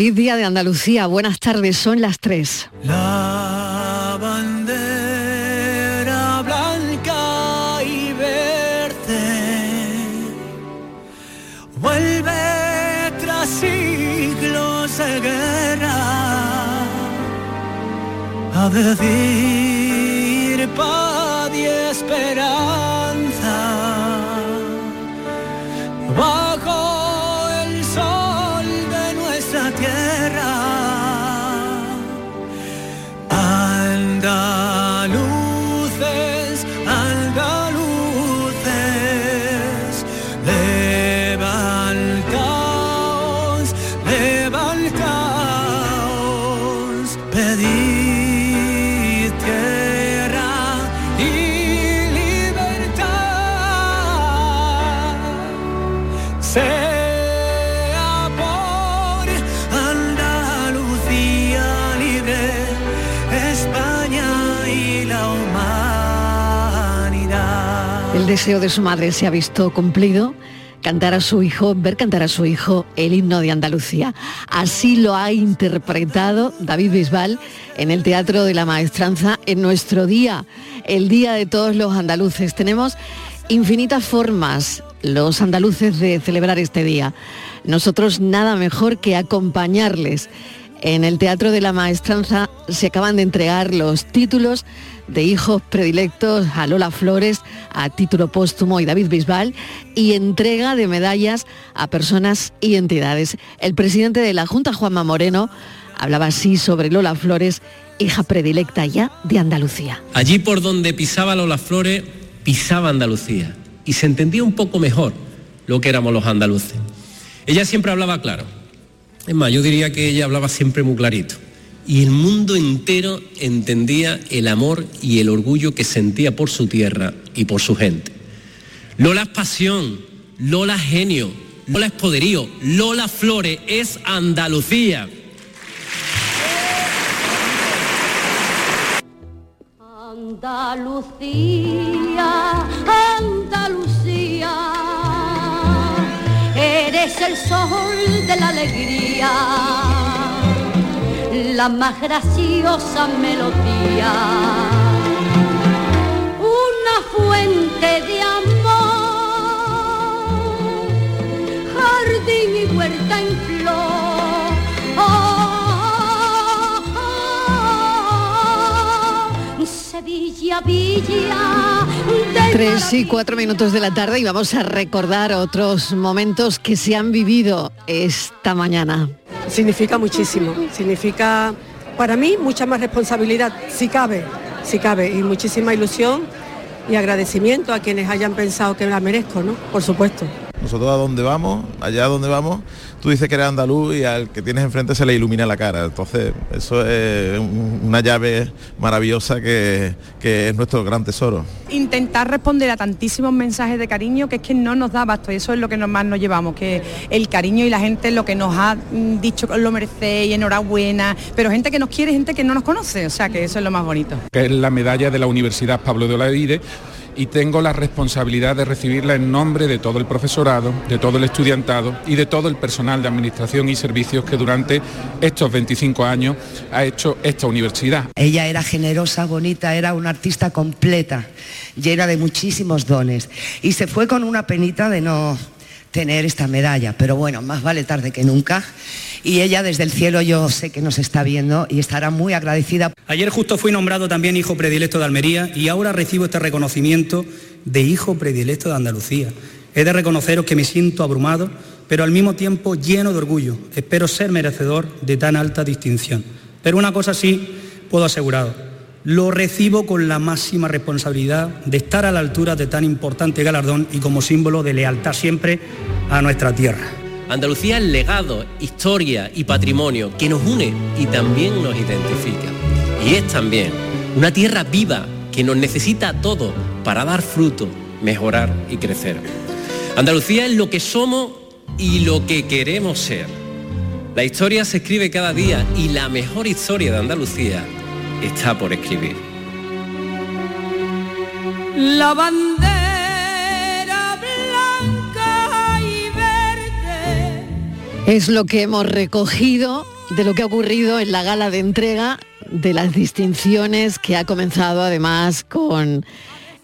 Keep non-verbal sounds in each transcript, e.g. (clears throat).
Feliz día de Andalucía, buenas tardes, son las 3. La bandera blanca y verde vuelve tras siglos de guerra a decir paz andaluces, deseo de su madre se ha visto cumplido. Cantar a su hijo, ver cantar a su hijo el himno de Andalucía. Así lo ha interpretado David Bisbal en el Teatro de la Maestranza en nuestro día, el Día de todos los andaluces. Tenemos infinitas formas los andaluces de celebrar este día. Nosotros nada mejor que acompañarles. En el Teatro de la Maestranza se acaban de entregar los títulos de hijos predilectos a Lola Flores, a título póstumo y David Bisbal, y entrega de medallas a personas y entidades. El presidente de la Junta, Juanma Moreno, hablaba así sobre Lola Flores, hija predilecta ya de Andalucía. Allí por donde pisaba Lola Flores, pisaba Andalucía. Y se entendía un poco mejor lo que éramos los andaluces. Ella siempre hablaba claro. Es más, yo diría que ella hablaba siempre muy clarito. Y el mundo entero entendía el amor y el orgullo que sentía por su tierra y por su gente. Lola es pasión, Lola es genio, Lola es poderío, Lola Flores es Andalucía. Andalucía, eres el sol de la alegría, la más graciosa melodía, una fuente de amor, jardín y huerta en Tres y cuatro minutos de la tarde y vamos a recordar otros momentos que se han vivido esta mañana. Significa muchísimo, significa para mí mucha más responsabilidad, si cabe, si cabe, y muchísima ilusión y agradecimiento a quienes hayan pensado que la merezco, ¿no? Por supuesto. Nosotros a donde vamos, allá donde vamos, tú dices que eres andaluz y al que tienes enfrente se le ilumina la cara. Entonces, eso es un- una llave maravillosa que, que es nuestro gran tesoro. intentar responder a tantísimos mensajes de cariño que es que no nos da abasto y eso es lo que más nos llevamos, que el cariño y la gente lo que nos ha mm, dicho lo merecéis, enhorabuena, pero gente que nos quiere, gente que no nos conoce, o sea que eso es lo más bonito. que es la medalla de la Universidad Pablo de Olavide y tengo la responsabilidad de recibirla en nombre de todo el profesorado, de todo el estudiantado y de todo el personal de administración y servicios que durante estos 25 años ha hecho esta universidad. Ella era generosa, bonita, era una artista completa, llena de muchísimos dones. Y se fue con una penita de no tener esta medalla, pero bueno, más vale tarde que nunca. Y ella desde el cielo yo sé que nos está viendo y estará muy agradecida. Ayer justo fui nombrado también hijo predilecto de Almería y ahora recibo este reconocimiento de hijo predilecto de Andalucía. He de reconoceros que me siento abrumado, pero al mismo tiempo lleno de orgullo. Espero ser merecedor de tan alta distinción. Pero una cosa sí puedo aseguraros, lo recibo con la máxima responsabilidad de estar a la altura de tan importante galardón y como símbolo de lealtad siempre a nuestra tierra. Andalucía es legado, historia y patrimonio que nos une y también nos identifica. Y es también una tierra viva que nos necesita a todos para dar fruto, mejorar y crecer. Andalucía es lo que somos y lo que queremos ser. La historia se escribe cada día y la mejor historia de Andalucía está por escribir. La bandera blanca y verde. Es lo que hemos recogido de lo que ha ocurrido en la gala de entrega de las distinciones que ha comenzado además con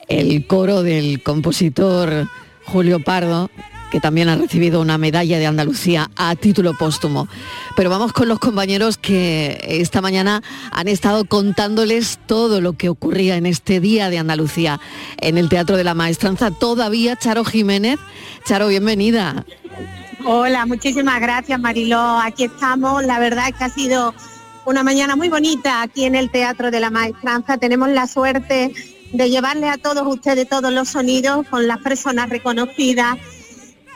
el coro del compositor Julio Pardo, que también ha recibido una medalla de Andalucía a título póstumo. Pero vamos con los compañeros que esta mañana han estado contándoles todo lo que ocurría en este día de Andalucía en el Teatro de la Maestranza. Todavía Charo Jiménez. Charo, bienvenida. Hola, muchísimas gracias Mariló. Aquí estamos. La verdad es que ha sido una mañana muy bonita aquí en el Teatro de la Maestranza. Tenemos la suerte de llevarle a todos ustedes todos los sonidos con las personas reconocidas.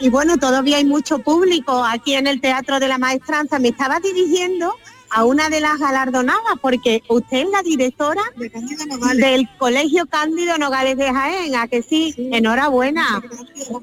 Y bueno, todavía hay mucho público aquí en el Teatro de la Maestranza. Me estaba dirigiendo a una de las galardonadas, porque usted es la directora del Colegio Cándido Nogales de Jaén, a que sí, enhorabuena.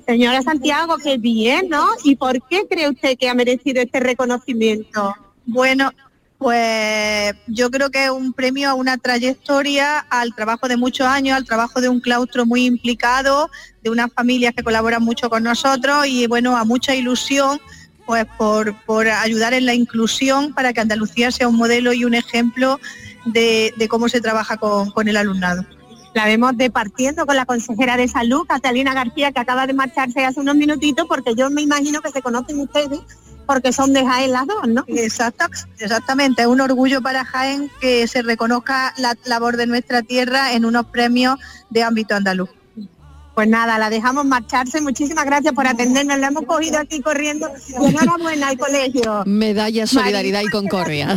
Señora Santiago, qué bien, ¿no? ¿Y por qué cree usted que ha merecido este reconocimiento? Bueno, pues yo creo que es un premio a una trayectoria, al trabajo de muchos años, al trabajo de un claustro muy implicado, de unas familias que colaboran mucho con nosotros y bueno, a mucha ilusión pues por, por ayudar en la inclusión para que Andalucía sea un modelo y un ejemplo de, de cómo se trabaja con, con el alumnado. La vemos departiendo con la consejera de salud, Catalina García, que acaba de marcharse hace unos minutitos, porque yo me imagino que se conocen ustedes porque son de Jaén las dos, ¿no? Exacto, exactamente, es un orgullo para Jaén que se reconozca la labor de nuestra tierra en unos premios de ámbito andaluz. Pues nada, la dejamos marcharse. Muchísimas gracias por atendernos. La hemos cogido aquí corriendo. Y enhorabuena al colegio. Medalla, solidaridad y concordia.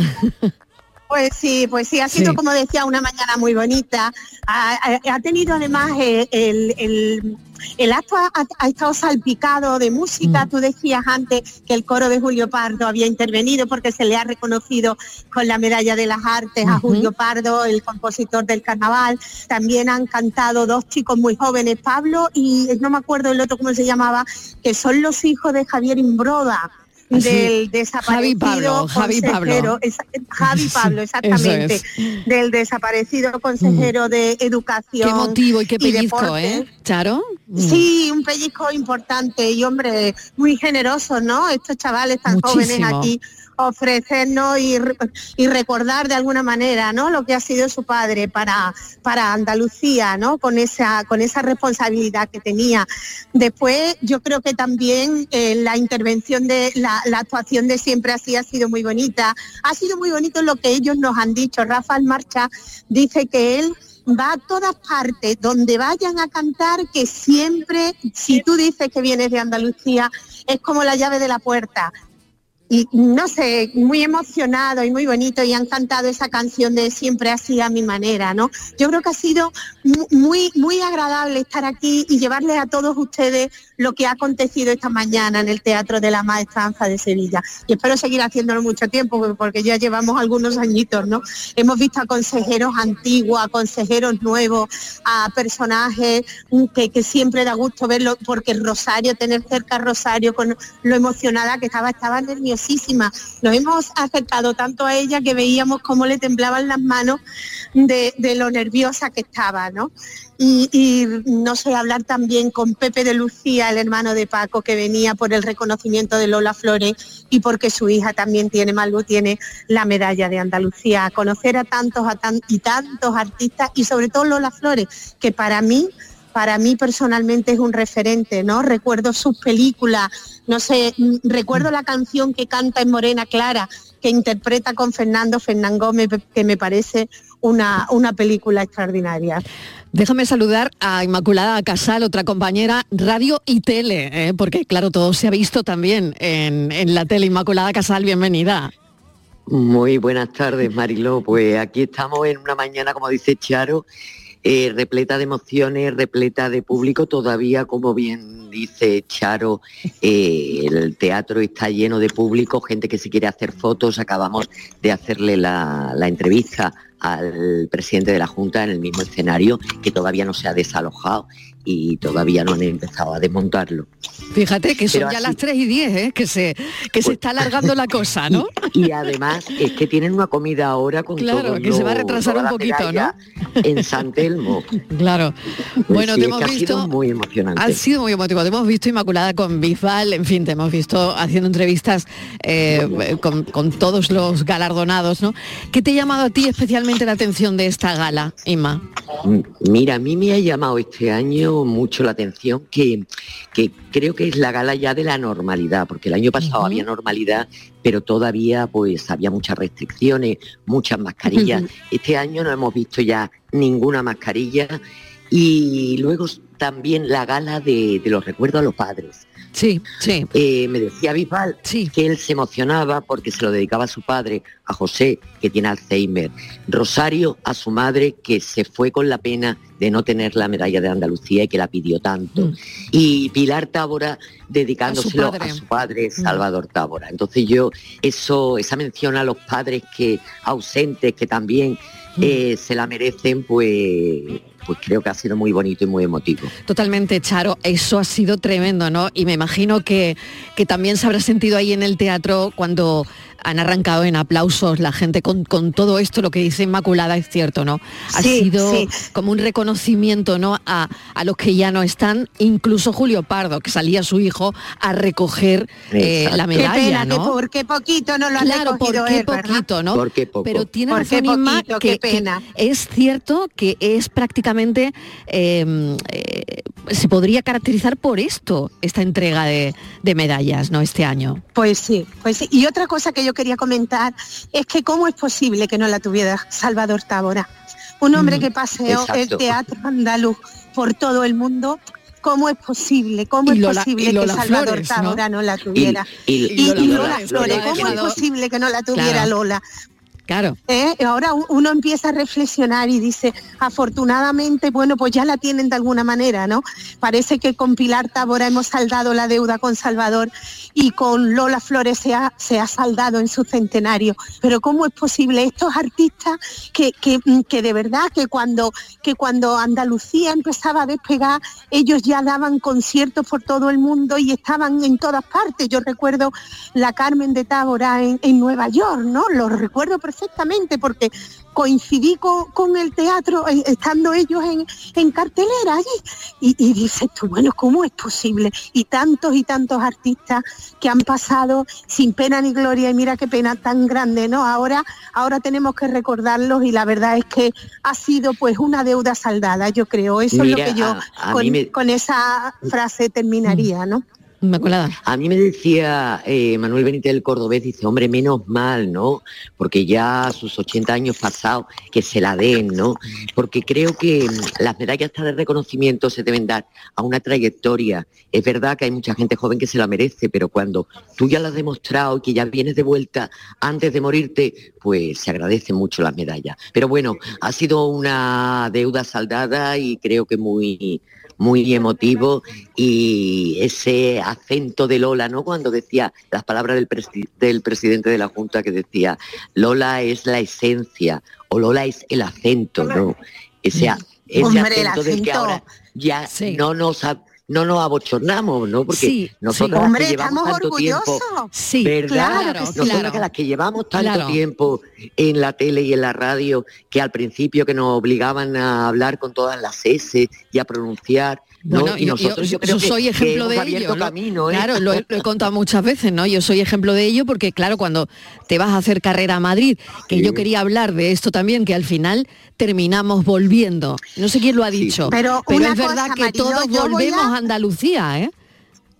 Pues sí, pues sí, ha sido Sí. como decía una mañana muy bonita. Ha, ha- ha tenido además eh, el, el- el acto ha, ha estado salpicado de música. Tú decías antes que el coro de Julio Pardo había intervenido porque se le ha reconocido con la medalla de las artes a. Julio Pardo, el compositor del carnaval. También han cantado dos chicos muy jóvenes, Pablo y no me acuerdo el otro cómo se llamaba, que son los hijos de Javier Imbroda. Sí. Del Javi desaparecido Pablo, Javi Pablo. Javi (laughs) Pablo, exactamente, es. del desaparecido consejero de Educación. Qué motivo y qué pellizco, Deporte. ¿eh? Charo. Mm. Sí, un pellizco importante y hombre, muy generoso, ¿no? Estos chavales tan jóvenes aquí ofrecernos y, re- y recordar de alguna manera, ¿no? Lo que ha sido su padre para, para Andalucía, ¿no? Con esa, con esa responsabilidad que tenía. Después, yo creo que también eh, la intervención de la, la actuación de siempre así ha sido muy bonita. Ha sido muy bonito lo que ellos nos han dicho. Rafael Marcha dice que él va a todas partes, donde vayan a cantar, que siempre, si tú dices que vienes de Andalucía, es como la llave de la puerta. Y no sé, muy emocionado y muy bonito y han cantado esa canción de siempre así a mi manera, ¿no? Yo creo que ha sido mu- muy, muy agradable estar aquí y llevarles a todos ustedes lo que ha acontecido esta mañana en el Teatro de la Maestranza de Sevilla. Y espero seguir haciéndolo mucho tiempo, porque ya llevamos algunos añitos, ¿no? Hemos visto a consejeros antiguos, a consejeros nuevos, a personajes que, siempre da gusto verlo, porque Rosario, tener cerca a Rosario con lo emocionada que estaba, estaba nerviosísima. Nos hemos acercado tanto a ella que veíamos cómo le temblaban las manos de, lo nerviosa que estaba, ¿no? Y, no sé, hablar también con Pepe de Lucía, el hermano de Paco, que venía por el reconocimiento de Lola Flores y porque su hija también tiene, Malú tiene la medalla de Andalucía. Conocer a tantos a y tantos artistas y sobre todo Lola Flores, que para mí para mí personalmente es un referente, ¿no? Recuerdo sus películas, no sé, mm, recuerdo la canción que canta en Morena Clara, que interpreta con Fernando Fernán Gómez, que me parece una, una película extraordinaria. Déjame saludar a Inmaculada Casal, otra compañera, radio y tele, ¿eh? porque claro, todo se ha visto también en, en la tele. Inmaculada Casal, bienvenida. Muy buenas tardes, Mariló. Pues aquí estamos en una mañana, como dice Charo, eh, repleta de emociones, repleta de público. Todavía, como bien dice Charo, eh, el teatro está lleno de público, gente que se quiere hacer fotos. Acabamos de hacerle la, la entrevista al presidente de la Junta en el mismo escenario, que todavía no se ha desalojado y todavía no han empezado a desmontarlo. Fíjate que son Pero ya así- las 3 y 10, ¿eh? que se, que se está alargando la cosa, ¿no? (laughs) Y además es que tienen una comida ahora con Claro, todos que se va a retrasar un poquito, medalla En San Telmo. Claro. Pues Bueno, sí, te hemos que ha visto... sido muy emocionante. Ha sido muy emotivo. Te hemos visto Inmaculada con Bisbal, en fin, te hemos visto haciendo entrevistas eh, con, con todos los galardonados, ¿no? ¿Qué te ha llamado a ti especialmente la atención de esta gala, Inma? M- Mira, a mí me ha llamado este año mucho la atención que, que creo que es la gala ya de la normalidad, porque el año pasado había normalidad, pero todavía pues había muchas restricciones, muchas mascarillas. Este año no hemos visto ya ninguna mascarilla y luego también la gala de, de los recuerdos a los padres. Sí, sí. Eh, me decía Bisbal que él se emocionaba porque se lo dedicaba a su padre, a José, que tiene Alzheimer. Rosario a su madre, que se fue con la pena de no tener la medalla de Andalucía y que la pidió tanto. Y Pilar Tábora dedicándoselo a su padre. padre, Salvador Tábora. Entonces yo, eso, esa mención a los padres que ausentes, que también eh, se la merecen, pues, pues creo que ha sido muy bonito y muy emotivo. Totalmente, Charo, eso ha sido tremendo, ¿no? Y me imagino que, que también se habrá sentido ahí en el teatro cuando han arrancado en aplausos la gente con, con todo esto, lo que dice Inmaculada es cierto, ¿no? Ha Sí, sido sí. como un reconocimiento, ¿no? A, a los que ya no están, incluso Julio Pardo, que salía su hijo a recoger eh, la medalla, qué pena, ¿no? que por qué poquito no lo han Claro, recogido por qué él, ¿verdad? poquito, ¿no? ¿Por qué poco? Pero tiene ¿Por qué razón Inma, poquito? que, Qué pena. que es cierto que es prácticamente eh, eh, se podría caracterizar por esto esta entrega de, de medallas, ¿no? Este año. Pues sí, pues sí. Y otra cosa que yo quería comentar es que cómo es posible que no la tuviera Salvador Tábora. Un hombre Mm, que paseó el teatro andaluz por todo el mundo. ¿Cómo es posible? ¿Cómo Y es Lola- posible que Salvador Flores, ¿no? Tábora no, la tuviera? Y- Y, y- y y Lola, Lola- Flores, Lola ¿cómo es posible que no la tuviera Claro. Lola? Claro. ¿Eh? Ahora uno empieza a reflexionar y dice, afortunadamente, bueno, pues ya la tienen de alguna manera, ¿no? Parece que con Pilar Tábora hemos saldado la deuda con Salvador y con Lola Flores se ha, se ha saldado en su centenario. Pero ¿cómo es posible? Estos artistas que, que, mm, que de verdad que cuando, que cuando Andalucía empezaba a despegar, ellos ya daban conciertos por todo el mundo y estaban en todas partes. Yo recuerdo la Carmen de Tábora en, en Nueva York, ¿no? Lo recuerdo perfectamente porque coincidí con, con el teatro eh, estando ellos en, en cartelera allí y, y dices tú, bueno, ¿cómo es posible? Y tantos y tantos artistas que han pasado sin pena ni gloria y mira qué pena tan grande, ¿no? Ahora, ahora tenemos que recordarlos y la verdad es que ha sido pues una deuda saldada, yo creo. Eso Mira, es lo que yo a- a con, me- con esa frase terminaría, ¿no? A mí me decía eh, Manuel Benítez del Cordobés, dice, hombre, menos mal, ¿no? Porque ya sus 80 años pasados, que se la den, ¿no? Porque creo que mm, las medallas de reconocimiento se deben dar a una trayectoria. Es verdad que hay mucha gente joven que se la merece, pero cuando tú ya la has demostrado y que ya vienes de vuelta antes de morirte, pues se agradecen mucho las medallas. Pero bueno, ha sido una deuda saldada y creo que muy muy emotivo y ese acento de Lola, ¿no? Cuando decía las palabras del, presi- del presidente de la Junta que decía, Lola es la esencia o Lola es el acento, ¿no? Ese, ese Hombre, acento del que ahora ya no nos no nos abochornamos, ¿no? Porque Sí, nosotros sí. Hombre, que llevamos estamos tanto tiempo, orgullosos. Sí, ¿verdad? claro que sí. Nosotras claro. que las que llevamos tanto Claro. tiempo en la tele y en la radio, que al principio que nos obligaban a hablar con todas las S y a pronunciar, ¿no? Bueno, y yo- nosotros yo, yo, creo yo que- soy que ejemplo hemos de ello. lo- camino, ¿eh? Claro, lo he, lo he contado muchas veces, ¿no? Yo soy ejemplo de ello porque, claro, cuando te vas a hacer carrera a Madrid, que yo quería hablar de esto también, que al final terminamos volviendo. No sé quién lo ha dicho, Pero una es verdad cosa, que Mariló, todos volvemos a- a Andalucía, ¿eh?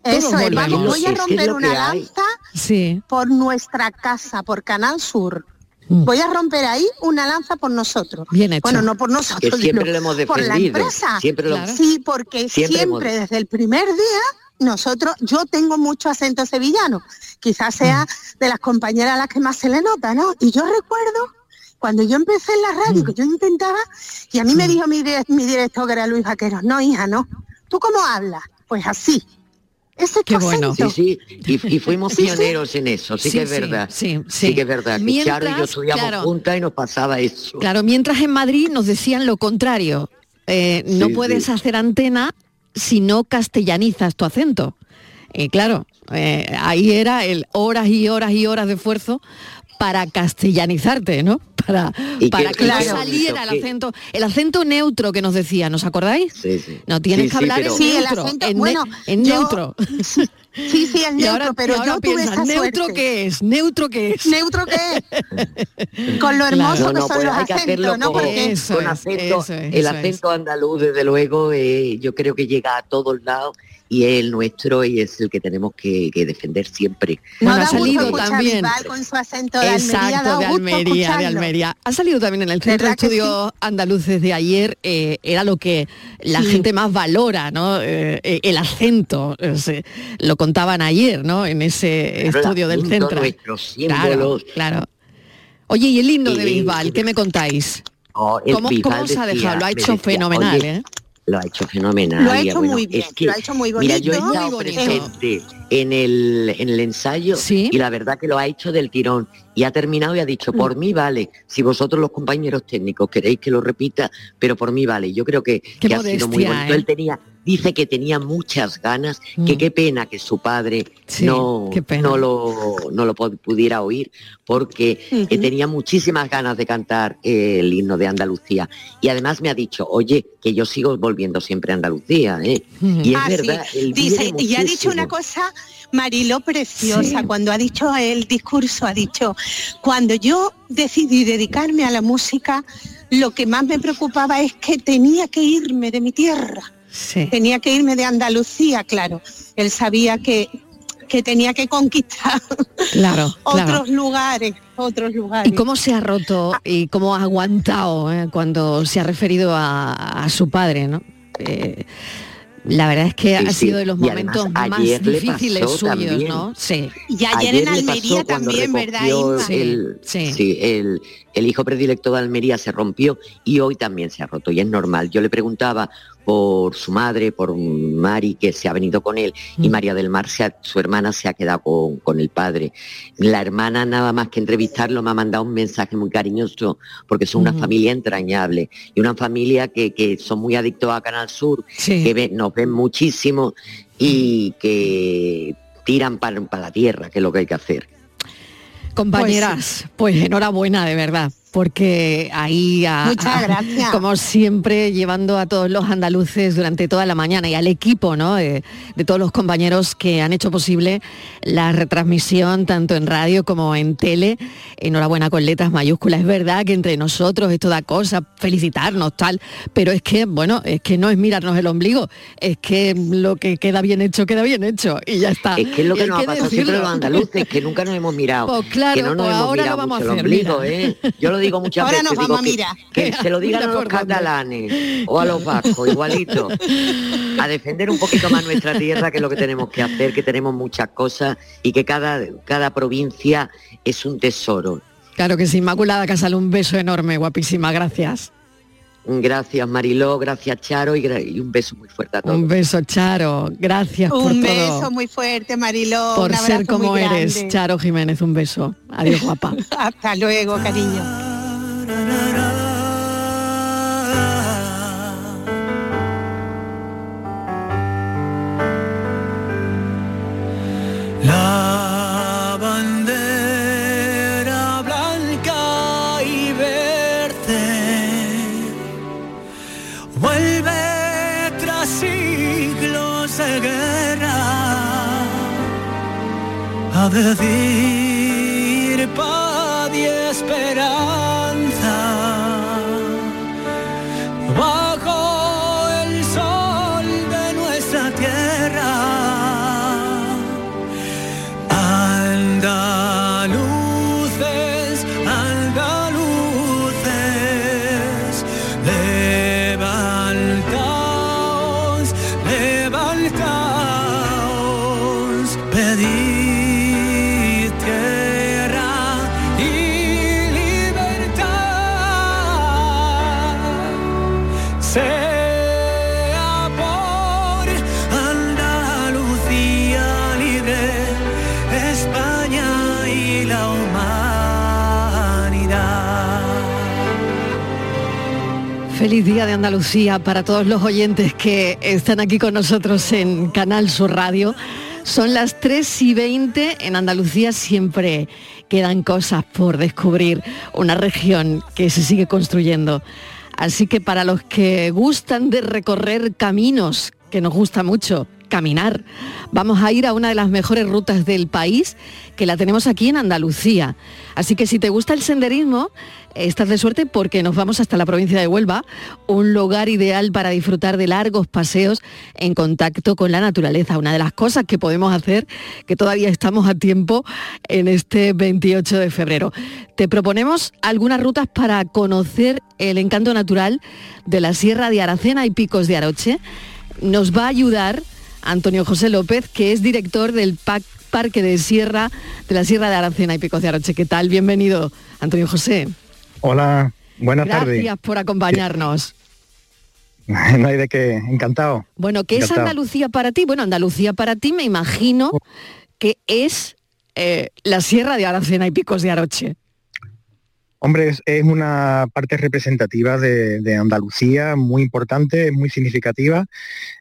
Todos Eso es, vamos, voy a Es que es romper una lanza Sí. por nuestra casa, por Canal Sur. Mm. Voy a romper ahí una lanza por nosotros. Bien hecho. Bueno, no por nosotros, Que siempre sino lo hemos por la defendido, empresa. siempre lo- Sí, porque siempre siempre, hemos- desde el primer día nosotros, yo tengo mucho acento sevillano, quizás sea Mm. de las compañeras a las que más se le nota, ¿no? Y yo recuerdo cuando yo empecé en la Mm. radio, que yo intentaba, y a mí me dijo mi, dire- mi director, que era Luis Vaqueros, no, hija, no. ¿Tú cómo hablas? Pues así. Ese es tu Qué bueno. Sí, sí, y, y fuimos (laughs) Sí, sí. pioneros en eso, sí, Sí, que es verdad. sí, sí. que es verdad. que Mientras, Charo y yo estudiamos claro. juntas y nos pasaba eso. Claro, mientras en Madrid nos decían lo contrario. Eh, no puedes sí. hacer antena si no castellanizas tu acento. Y claro, eh, ahí era el horas y horas y horas de esfuerzo para castellanizarte, ¿no? Para, Y para que- que no saliera el que- acento, el acento neutro que nos decía, ¿nos acordáis? Sí, sí. No tienes Sí, que sí, hablar pero- en Sí, el neutro, acento, en, ne- bueno, en yo- neutro. (laughs) Sí, sí, es Y neutro, ahora- pero y ahora yo tuve esa ¿neutro suerte. qué es? ¿Neutro qué es? ¿Neutro qué es? Con lo hermoso No, que no, son pues los hay que hacerlo acentos, ¿no? con, Porque Eso con es, acento. eso es, el acento andaluz, desde luego, eh, yo creo que llega a todos lados y es el nuestro y es el que tenemos que, que defender siempre. no Bueno, da ha salido también. Con su acento de Almería, da Exacto, de gusto Almería, de. Almería. Ha salido también en el Centro de ¿Verdad que Estudios Andaluces de ayer, eh, era lo que la Sí. gente más valora, ¿no? Eh, eh, el acento, eh, lo contaban ayer, ¿no? En ese Claro, estudio del centro. nuestros Claro, claro. Oye, y el himno de Bisbal, ¿qué me contáis? Oh, ¿Cómo, cómo se ha decía- dejado? Lo ha hecho decía, fenomenal, "Oye, ¿eh? Lo ha hecho fenomenal. Lo ha y, hecho bueno, muy bien, es que, lo ha hecho muy Mira, yo he estado presente en el, en el ensayo Sí. y la verdad que lo ha hecho del tirón y ha terminado y ha dicho, Mm. por mí vale, si vosotros los compañeros técnicos queréis que lo repita, pero por mí vale. Yo creo que, ha sido muy bonito. ¿eh? Él tenía, dice que tenía muchas ganas, que Mm. qué pena que su padre Sí, no, no lo, no lo pu- pudiera oír, porque eh, tenía muchísimas ganas de cantar eh, el himno de Andalucía. Y además me ha dicho, oye, que yo sigo volviendo siempre a Andalucía. ¿eh? Y es Ah, sí. verdad, él Dice, y ha dicho una cosa, Mariló, preciosa, Sí. cuando ha dicho el discurso, ha dicho, cuando yo decidí dedicarme a la música, lo que más me preocupaba es que tenía que irme de mi tierra, Sí. tenía que irme de Andalucía, claro. Él sabía que, que tenía que conquistar Claro, (laughs) otros claro. lugares, otros lugares. ¿Y cómo se ha roto y cómo ha aguantado eh, cuando se ha referido a, a su padre, ¿no? Eh, la verdad es que Sí, ha sí. sido de los además, momentos más difíciles suyos, también. ¿no? Sí. Y ayer, Ayer en Almería también, ¿verdad, el, sí. sí, el, el hijo predilecto de Almería se rompió y hoy también se ha roto y es normal. Yo le preguntaba por su madre, por Mari, que se ha venido con él, y Mm. María del Mar, se ha- su hermana, se ha quedado con, con el padre. La hermana, nada más que entrevistarlo, me ha mandado un mensaje muy cariñoso, porque son una familia entrañable y una familia que, que son muy adictos a Canal Sur, Sí. que ve- nos ven muchísimo y que tiran para, para la tierra, que es lo que hay que hacer. Compañeras, pues, enhorabuena de verdad, porque ahí a- Muchas a- gracias. como siempre llevando a todos los andaluces durante toda la mañana y al equipo, ¿no? De, de todos los compañeros que han hecho posible la retransmisión tanto en radio como en tele. Enhorabuena con letras mayúsculas. Es verdad que entre nosotros esto da cosa, felicitarnos tal, pero es que bueno, es que no es mirarnos el ombligo, es que lo que queda bien hecho queda bien hecho y ya está. Es que es lo que nos ha pasado siempre los andaluces, que nunca nos hemos mirado. (laughs) Pues claro, que no nos pues hemos ahora lo mirado vamos mucho a el hacer, ombligo, mira. ¿eh? Yo lo digo muchas Ahora veces. nos digo vamos a que- mirar. Que, se lo digan (laughs) Mira a los catalanes o a los vascos, igualito. (laughs) A defender un poquito más nuestra tierra, que es lo que tenemos que hacer, que tenemos muchas cosas y que cada, cada provincia es un tesoro. Claro que sí, Inmaculada Casal, un beso enorme, guapísima, gracias. Gracias Mariló, gracias Charo y, y un beso muy fuerte a todos. Un beso, Charo, gracias por Un beso muy fuerte, Mariló. por un ser como muy eres, grande. Charo Jiménez, un beso. Adiós, guapa. (laughs) Hasta luego, cariño. A decir paz y esperanza Feliz día de Andalucía para todos los oyentes que están aquí con nosotros en Canal Sur Radio. Son las 3 y 20. En Andalucía siempre quedan cosas por descubrir. Una región que se sigue construyendo. Así que para los que gustan de recorrer caminos, que nos gusta mucho, caminar, vamos a ir a una de las mejores rutas del país, que la tenemos aquí en Andalucía. Así que si te gusta el senderismo, estás de suerte porque nos vamos hasta la provincia de Huelva, un lugar ideal para disfrutar de largos paseos en contacto con la naturaleza. Una de las cosas que podemos hacer, que todavía estamos a tiempo en este 28 de febrero. Te proponemos algunas rutas para conocer el encanto natural de la Sierra de Aracena y Picos de Aroche. Nos va a ayudar Antonio José López, que es director del PAC Parque de Sierra, de la Sierra de Aracena y Picos de Aroche. ¿Qué tal? Bienvenido, Antonio José. Hola, buenas tardes. Gracias por acompañarnos. (laughs) No hay de qué, encantado. Bueno, ¿qué es. Andalucía para ti? Bueno, Andalucía para ti me imagino que es eh, la Sierra de Aracena y Picos de Aroche. Hombre, es, una parte representativa de, Andalucía muy importante, muy significativa.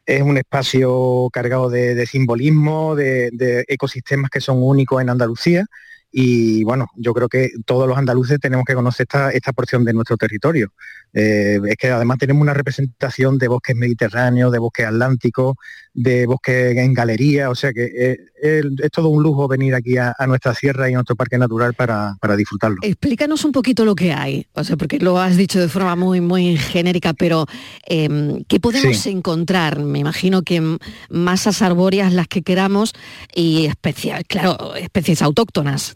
Es un espacio cargado de, simbolismo, de, ecosistemas que son únicos en Andalucía. Y bueno, yo creo que todos los andaluces tenemos que conocer esta, esta porción de nuestro territorio. Eh, es que además tenemos una representación de bosques mediterráneos, de bosques atlánticos, de bosques en galería, o sea que eh, es, es todo un lujo venir aquí a, a nuestra sierra y a nuestro parque natural para, para disfrutarlo. Explícanos un poquito lo que hay, o sea, porque lo has dicho de forma muy, muy genérica, pero eh, ¿qué podemos Sí. encontrar? Me imagino que masas arbóreas las que queramos y especies, claro, especies autóctonas.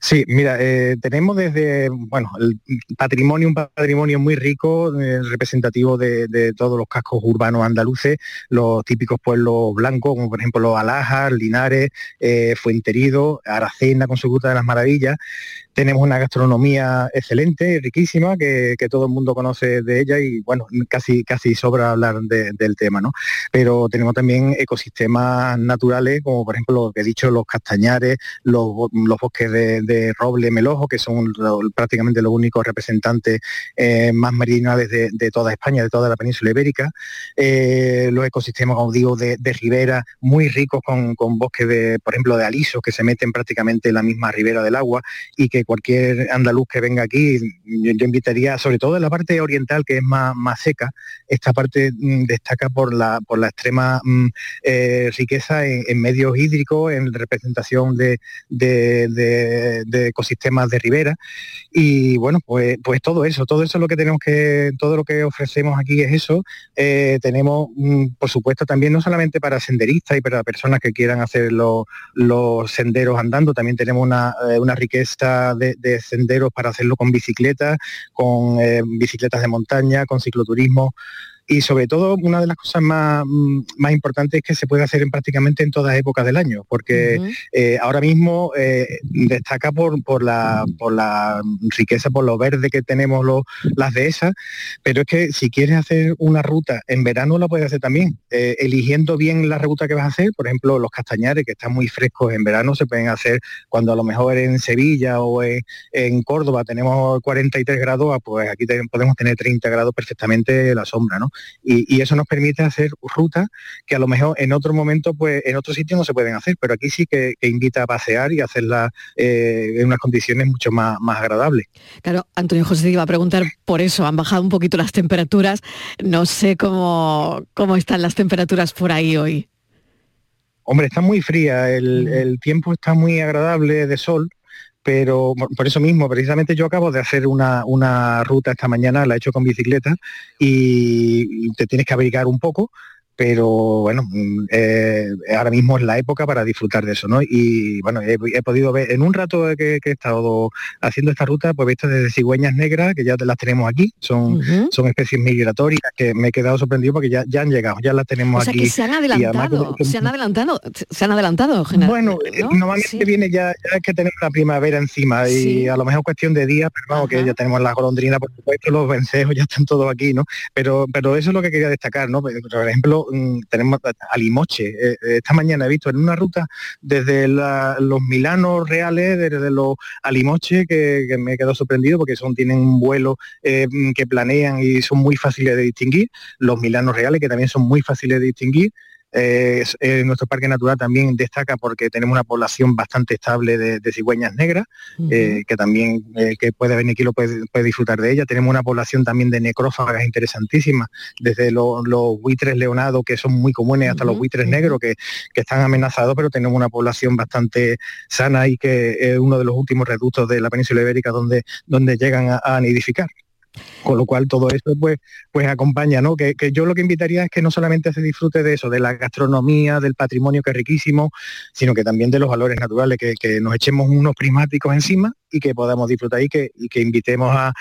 Sí, mira, eh, tenemos desde, bueno, el patrimonio, un patrimonio muy rico, eh, representativo de, todos los cascos urbanos andaluces, los típicos pueblos blancos, como por ejemplo los Alhajas, Linares, eh, Fuenterido, Aracena con su Ruta de las Maravillas. Tenemos una gastronomía excelente, riquísima, que, todo el mundo conoce de ella y bueno, casi, casi sobra hablar de- del tema, ¿no? Pero tenemos también ecosistemas naturales, como por ejemplo lo que he dicho, los castañares, los, bo- los bosques de, roble melojo, que son prácticamente los únicos representantes eh, más meridionales de, toda España, de toda la península ibérica. Eh, los ecosistemas, como digo, de, ribera, muy ricos con bosques de, por ejemplo, de alisos que se meten prácticamente en la misma ribera del agua y que cualquier andaluz que venga aquí, yo, invitaría, sobre todo en la parte oriental, que es más, más seca, esta parte mm, destaca por la, por la extrema mm, eh, riqueza en, medios hídricos, en representación de- de ecosistemas de ribera. Y bueno, pues, pues todo eso, todo eso es lo que tenemos que, todo lo que ofrecemos aquí es eso. Eh, tenemos, mm, por supuesto, también no solamente para senderistas y para personas que quieran hacer los, los senderos andando, también tenemos una, eh, una riqueza de, de senderos para hacerlo con bicicletas, con eh, bicicletas de montaña, con cicloturismo. Y sobre todo, una de las cosas más, mm, más importantes es que se puede hacer en prácticamente en todas épocas del año, porque eh, ahora mismo eh, destaca por, por, la, por la riqueza, por lo verde que tenemos los, las dehesas, pero es que si quieres hacer una ruta en verano la puedes hacer también, eh, eligiendo bien la ruta que vas a hacer, por ejemplo, los castañares que están muy frescos en verano se pueden hacer cuando a lo mejor en Sevilla o en, en Córdoba tenemos 43 grados, ah, pues aquí te- podemos tener 30 grados perfectamente la sombra, ¿no? Y, y eso nos permite hacer rutas que a lo mejor en otro momento, pues en otro sitio no se pueden hacer, pero aquí sí que, que invita a pasear y hacerla eh, en unas condiciones mucho más, más agradables. Claro, Antonio José te iba a preguntar por eso, han bajado un poquito las temperaturas, no sé cómo, cómo están las temperaturas por ahí hoy. Hombre, está muy fría, el, el tiempo está muy agradable de sol, pero por- eso mismo, precisamente yo acabo de hacer una, una ruta esta mañana, la he hecho con bicicleta y te tienes que abrigar un poco, pero bueno, mm, eh, ahora mismo es la época para disfrutar de eso, ¿no? Y bueno, he, he podido ver, en un rato que, que he estado haciendo esta ruta, pues he visto desde cigüeñas negras, que ya las tenemos aquí, son, son especies migratorias, que me he quedado sorprendido porque ya, ya han llegado, ya las tenemos O sea aquí. que se han además adelantado, que- se han adelantado, se han adelantado, general. bueno, eh, normalmente viene ya, ya es que tenemos la primavera encima y Sí. a lo mejor cuestión de días, pero vamos, que ya tenemos las golondrinas, por supuesto, los vencejos (laughs) ya están todos aquí, ¿no? Pero, pero eso es lo que quería destacar, ¿no? Por ejemplo, tenemos a-. Eh, eh, esta mañana he visto en una ruta desde los Milanos reales, desde los Alimoche, que, que me he quedado sorprendido porque son, tienen un vuelo eh, mm, que planean y son muy fáciles de distinguir. Los Milanos reales, que también son muy fáciles de distinguir Eh, es- eh, nuestro parque natural también destaca porque tenemos una población bastante estable de, de cigüeñas negras, eh, que también eh, que puede venir aquí lo puede, puede disfrutar de ella. Tenemos una población también de necrófagas interesantísimas, desde lo- los buitres leonados, que son muy comunes, hasta los buitres negros, que, que están amenazados, pero tenemos una población bastante sana y que es uno de los últimos reductos de la península ibérica donde, donde llegan a, a nidificar. Con lo cual todo esto pues, pues acompaña, ¿no? Que, que yo lo que invitaría es que no solamente se disfrute de eso, de la gastronomía, del patrimonio que es riquísimo, sino que también de los valores naturales, que, que nos echemos unos prismáticos encima y que podamos disfrutar y que, y que invitemos a,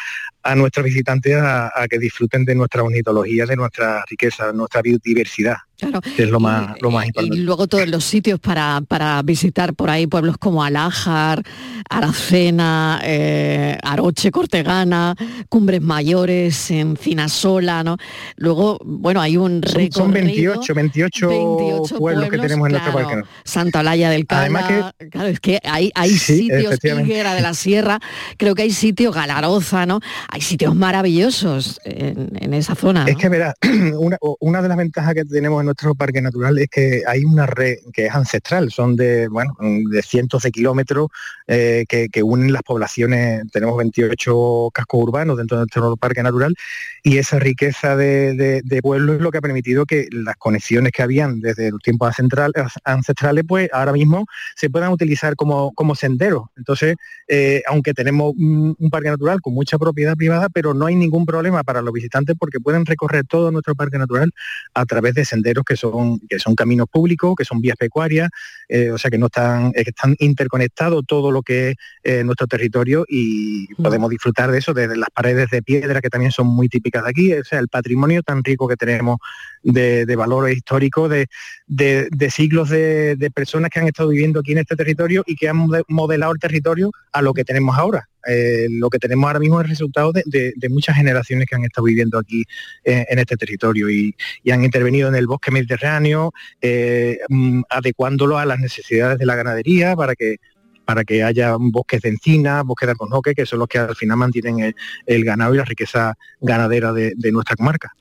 a nuestros visitantes a, a que disfruten de nuestra ornitología, de nuestra riqueza, nuestra biodiversidad, Claro. que es lo más, lo más Y importante. luego todos los sitios para, para visitar por ahí, pueblos como Alájar, Aracena, eh, Aroche, Cortegana, Cumbres Mayores, Encinasola, ¿no? Luego, bueno, hay un Son, recorrido. son 28, 28, 28 pueblos, que tenemos en nuestro parque. Santa Olalla del Cala, Además claro, es que hay, hay Sí, sitios. Higuera de la Sierra, creo que hay sitios, Galaroza, ¿no? Hay sitios maravillosos en, en esa zona. Es que verá, (clears throat) una, de las ventajas que tenemos en nuestro parque natural es que hay una red que es ancestral, son de, bueno, de cientos de kilómetros eh, que, que unen las poblaciones, tenemos 28 cascos urbanos dentro de nuestro parque natural y esa riqueza de, de, de pueblos es lo que ha permitido que las conexiones que habían desde los tiempos ancestral- ancestrales, pues ahora mismo se puedan utilizar como, como senderos. Entonces, eh, aunque tenemos un, un parque natural con mucha propiedad privada, pero no hay ningún problema para los visitantes porque pueden recorrer todo nuestro parque natural a través de senderos que son, que son caminos públicos, que son vías pecuarias, eh, o sea que no están, están interconectados todo lo que es eh, nuestro territorio y podemos disfrutar de eso, desde las paredes de piedra que también son muy típicas de aquí, o sea, el patrimonio tan rico que tenemos de, de valores históricos, de, de- de siglos de, personas que han estado viviendo aquí en este territorio y que han mode- modelado el territorio a lo que tenemos ahora. Eh, lo que tenemos ahora mismo es el resultado de, de- de muchas generaciones que han estado viviendo aquí eh, en este territorio y, y han intervenido en el bosque mediterráneo, eh, mm, adecuándolo a las necesidades de la ganadería para que para que haya bosques de encina, bosques de alcornoque, que son los que al final mantienen el, el ganado y la riqueza ganadera de- de nuestra comarca.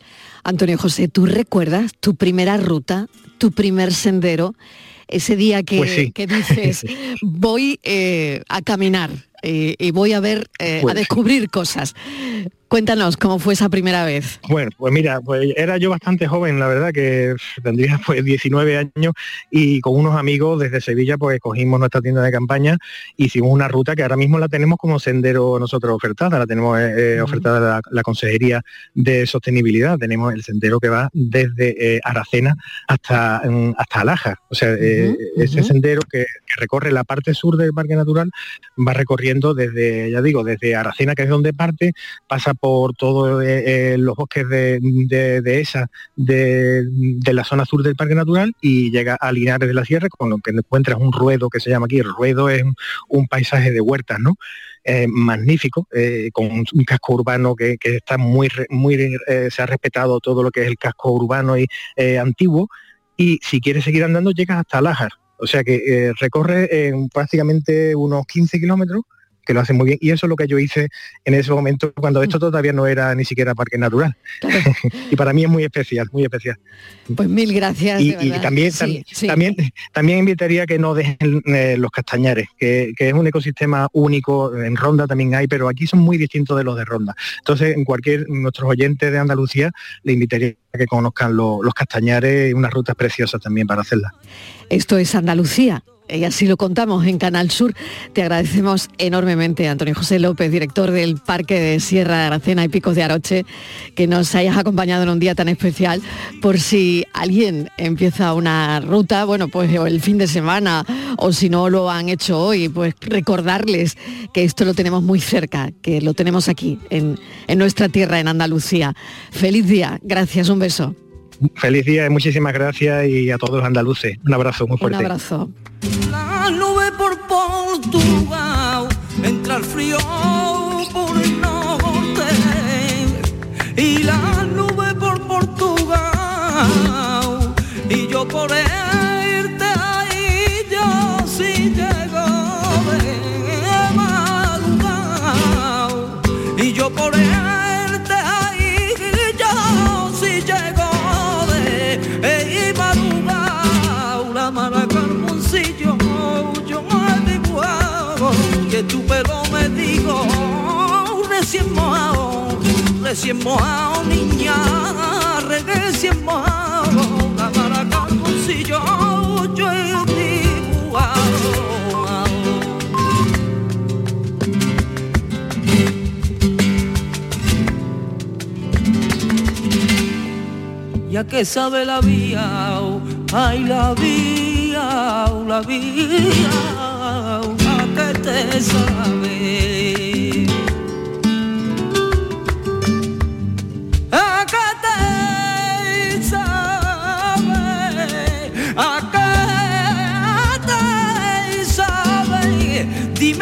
Antonio José, ¿tú recuerdas tu primera ruta, tu primer sendero, ese día que, Pues sí. que dices, (laughs) voy eh, a caminar eh, y voy a ver, eh, Pues a sí. descubrir cosas? Cuéntanos cómo fue esa primera vez. Bueno, pues mira, pues era yo bastante joven, la verdad que tendría (laughs) pues 19 años y con unos amigos desde Sevilla pues cogimos nuestra tienda de campaña, hicimos una ruta que ahora mismo la tenemos como sendero nosotros ofertada, la tenemos eh, eh, ofertada la, la Consejería de Sostenibilidad, tenemos el sendero que va desde eh, Aracena hasta, mm, hasta Alaja, o sea, eh, ese sendero que, que recorre la parte sur del Parque Natural va recorriendo desde, ya digo, desde Aracena, que es donde parte, pasa por todos los bosques de, esa, de, la zona sur del Parque Natural y llega a Linares de la Sierra, con lo que encuentras un ruedo que se llama aquí. El ruedo es un, paisaje de huertas, ¿no? Eh, magnífico, eh, con un, casco urbano que, está muy, muy eh, se ha respetado todo lo que es el casco urbano y eh, antiguo. Y si quieres seguir andando, llegas hasta Lájar. O sea que eh, recorre en prácticamente unos 15 kilómetros que lo hace muy bien. Y eso es lo que yo hice en ese momento, cuando esto todavía no era ni siquiera parque natural. (laughs) y para mí es muy especial, muy especial. Pues mil gracias. Y, también, Sí, tam- sí. también, también invitaría que no dejen eh, los castañares, que, que es un ecosistema único, en Ronda también hay, pero aquí son muy distintos de los de Ronda. Entonces, en cualquier, nuestros oyentes de Andalucía, le invitaría a que conozcan lo- los castañares y unas rutas preciosas también para hacerlas. Esto es Andalucía. Y así lo contamos en Canal Sur. Te agradecemos enormemente, Antonio José López, director del Parque de Sierra de Aracena y Picos de Aroche, que nos hayas acompañado en un día tan especial. Por si alguien empieza una ruta, bueno, pues el fin de semana, o si no lo han hecho hoy, pues recordarles que esto lo tenemos muy cerca, que lo tenemos aquí, en, en nuestra tierra, en Andalucía. Feliz día. Gracias, un beso. Feliz día y muchísimas gracias y a todos los andaluces. Un abrazo muy Un fuerte. abrazo. Portugal, entra el frío por el norte y la nube por Portugal. Y yo por irte recién mojado, niña, recién mojado, la maraca bolsillo, yo he dibujado. Ya que sabe la vía, ay la vía, la vía, a que te sabe.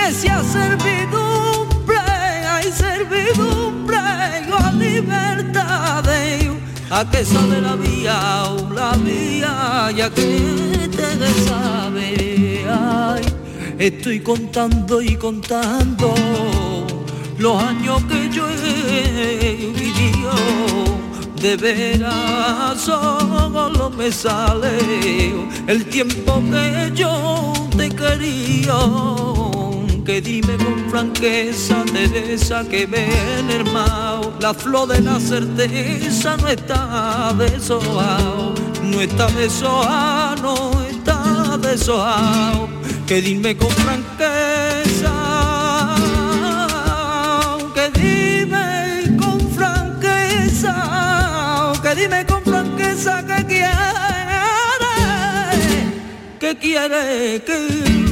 Hay servidumbre, hay servidumbre o libertad. A que sabe la vía, la vía, ya que te sabe. Estoy contando y contando los años que yo he vivido. De veras solo me sale el tiempo que yo te quería. Que dime con franqueza, Teresa, que ven hermano, la flor de la certeza no está deshojado, no está deshojado, no está deshojado. Que dime con franqueza, que dime con franqueza, que dime con franqueza que quiere, que quiere que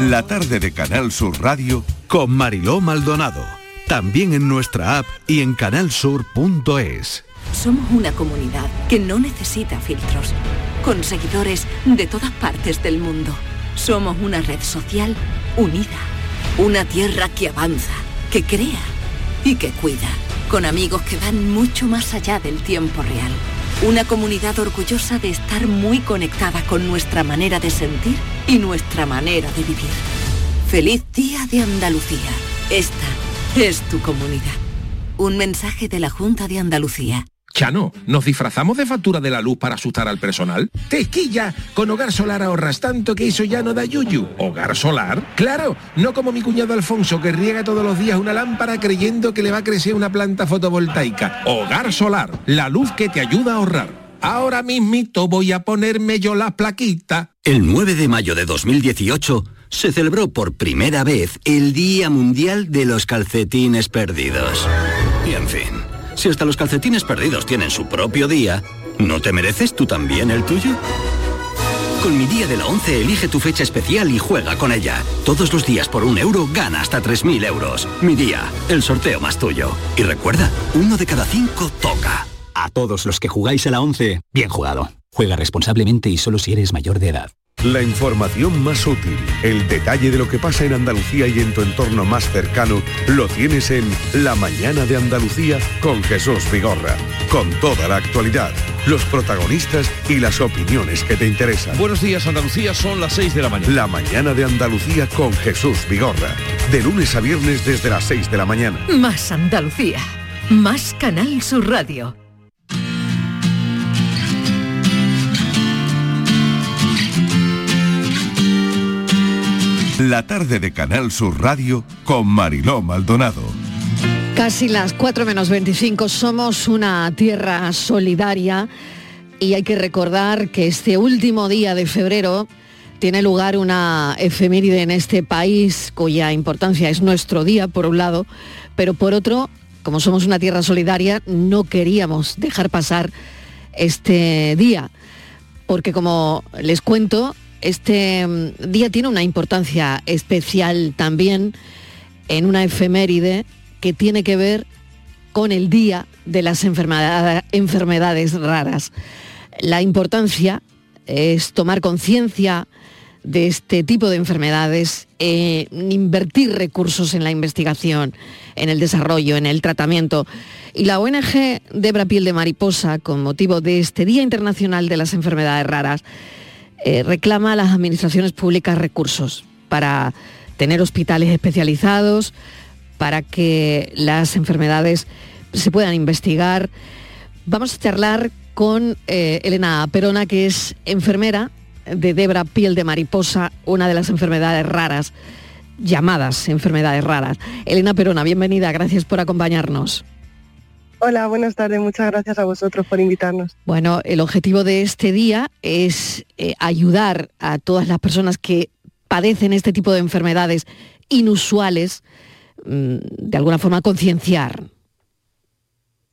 La tarde de Canal Sur Radio con Mariló Maldonado. También en nuestra app y en canalsur.es. Somos una comunidad que no necesita filtros, con seguidores de todas partes del mundo. Somos una red social unida, una tierra que avanza, que crea y que cuida, con amigos que van mucho más allá del tiempo real. Una comunidad orgullosa de estar muy conectada con nuestra manera de sentir y nuestra manera de vivir. Feliz Día de Andalucía. Esta es tu comunidad. Un mensaje de la Junta de Andalucía. Chano, ¿nos disfrazamos de factura de la luz para asustar al personal? ¡Tequilla! Con Hogar Solar ahorras tanto que eso ya no da yuyu. ¿Hogar Solar? Claro, no como mi cuñado Alfonso que riega todos los días una lámpara creyendo que le va a crecer una planta fotovoltaica. Hogar Solar, la luz que te ayuda a ahorrar. Ahora mismito voy a ponerme yo la plaquita. El 9 de mayo de 2018 se celebró por primera vez el Día Mundial de los Calcetines Perdidos. Y en fin, si hasta los calcetines perdidos tienen su propio día, ¿no te mereces tú también el tuyo? Con mi día de la 11 elige tu fecha especial y juega con ella. Todos los días por un euro gana hasta 3.000 euros. Mi día, el sorteo más tuyo. Y recuerda, uno de cada cinco toca. A todos los que jugáis a la 11, bien jugado. Juega responsablemente y solo si eres mayor de edad. La información más útil, el detalle de lo que pasa en Andalucía y en tu entorno más cercano, lo tienes en La Mañana de Andalucía con Jesús Vigorra. Con toda la actualidad, los protagonistas y las opiniones que te interesan. Buenos días Andalucía, son las 6 de la mañana. La Mañana de Andalucía con Jesús Vigorra. De lunes a viernes desde las 6 de la mañana. Más Andalucía. Más Canal Sur Radio. La tarde de Canal Sur Radio con Mariló Maldonado. Casi las 4 menos 25 somos una tierra solidaria y hay que recordar que este último día de febrero tiene lugar una efeméride en este país cuya importancia es nuestro día, por un lado, pero por otro, como somos una tierra solidaria, no queríamos dejar pasar este día, porque como les cuento, este mm, día tiene una importancia especial también en una efeméride que tiene que ver con el Día de las enfermedad- enfermedades raras. La importancia es tomar conciencia de este tipo de enfermedades, eh, invertir recursos en la investigación, en el desarrollo, en el tratamiento. Y la ONG Debra Piel de Mariposa, con motivo de este Día Internacional de las Enfermedades Raras, eh, reclama a las administraciones públicas recursos para tener hospitales especializados, para que las enfermedades se puedan investigar. Vamos a charlar con eh, Elena Perona, que es enfermera de Debra Piel de Mariposa, una de las enfermedades raras llamadas enfermedades raras. Elena Perona, bienvenida, gracias por acompañarnos. Hola, buenas tardes. Muchas gracias a vosotros por invitarnos. Bueno, el objetivo de este día es eh, ayudar a todas las personas que padecen este tipo de enfermedades inusuales, mm, de alguna forma concienciar.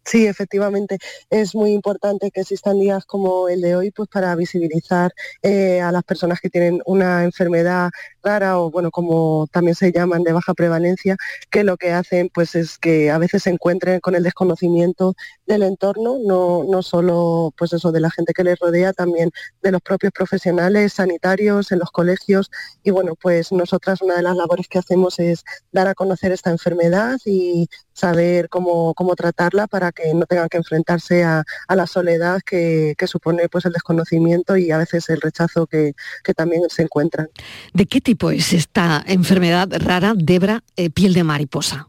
Sí, efectivamente, es muy importante que existan días como el de hoy pues para visibilizar eh, a las personas que tienen una enfermedad rara o bueno, como también se llaman de baja prevalencia, que lo que hacen pues es que a veces se encuentren con el desconocimiento del entorno, no, no solo pues eso de la gente que les rodea, también de los propios profesionales sanitarios en los colegios y bueno, pues nosotras una de las labores que hacemos es dar a conocer esta enfermedad y saber cómo, cómo tratarla para que no tengan que enfrentarse a, a la soledad que, que, supone pues el desconocimiento y a veces el rechazo que, que también se encuentran. ¿De qué tipo es esta enfermedad rara, Debra, eh, piel de mariposa?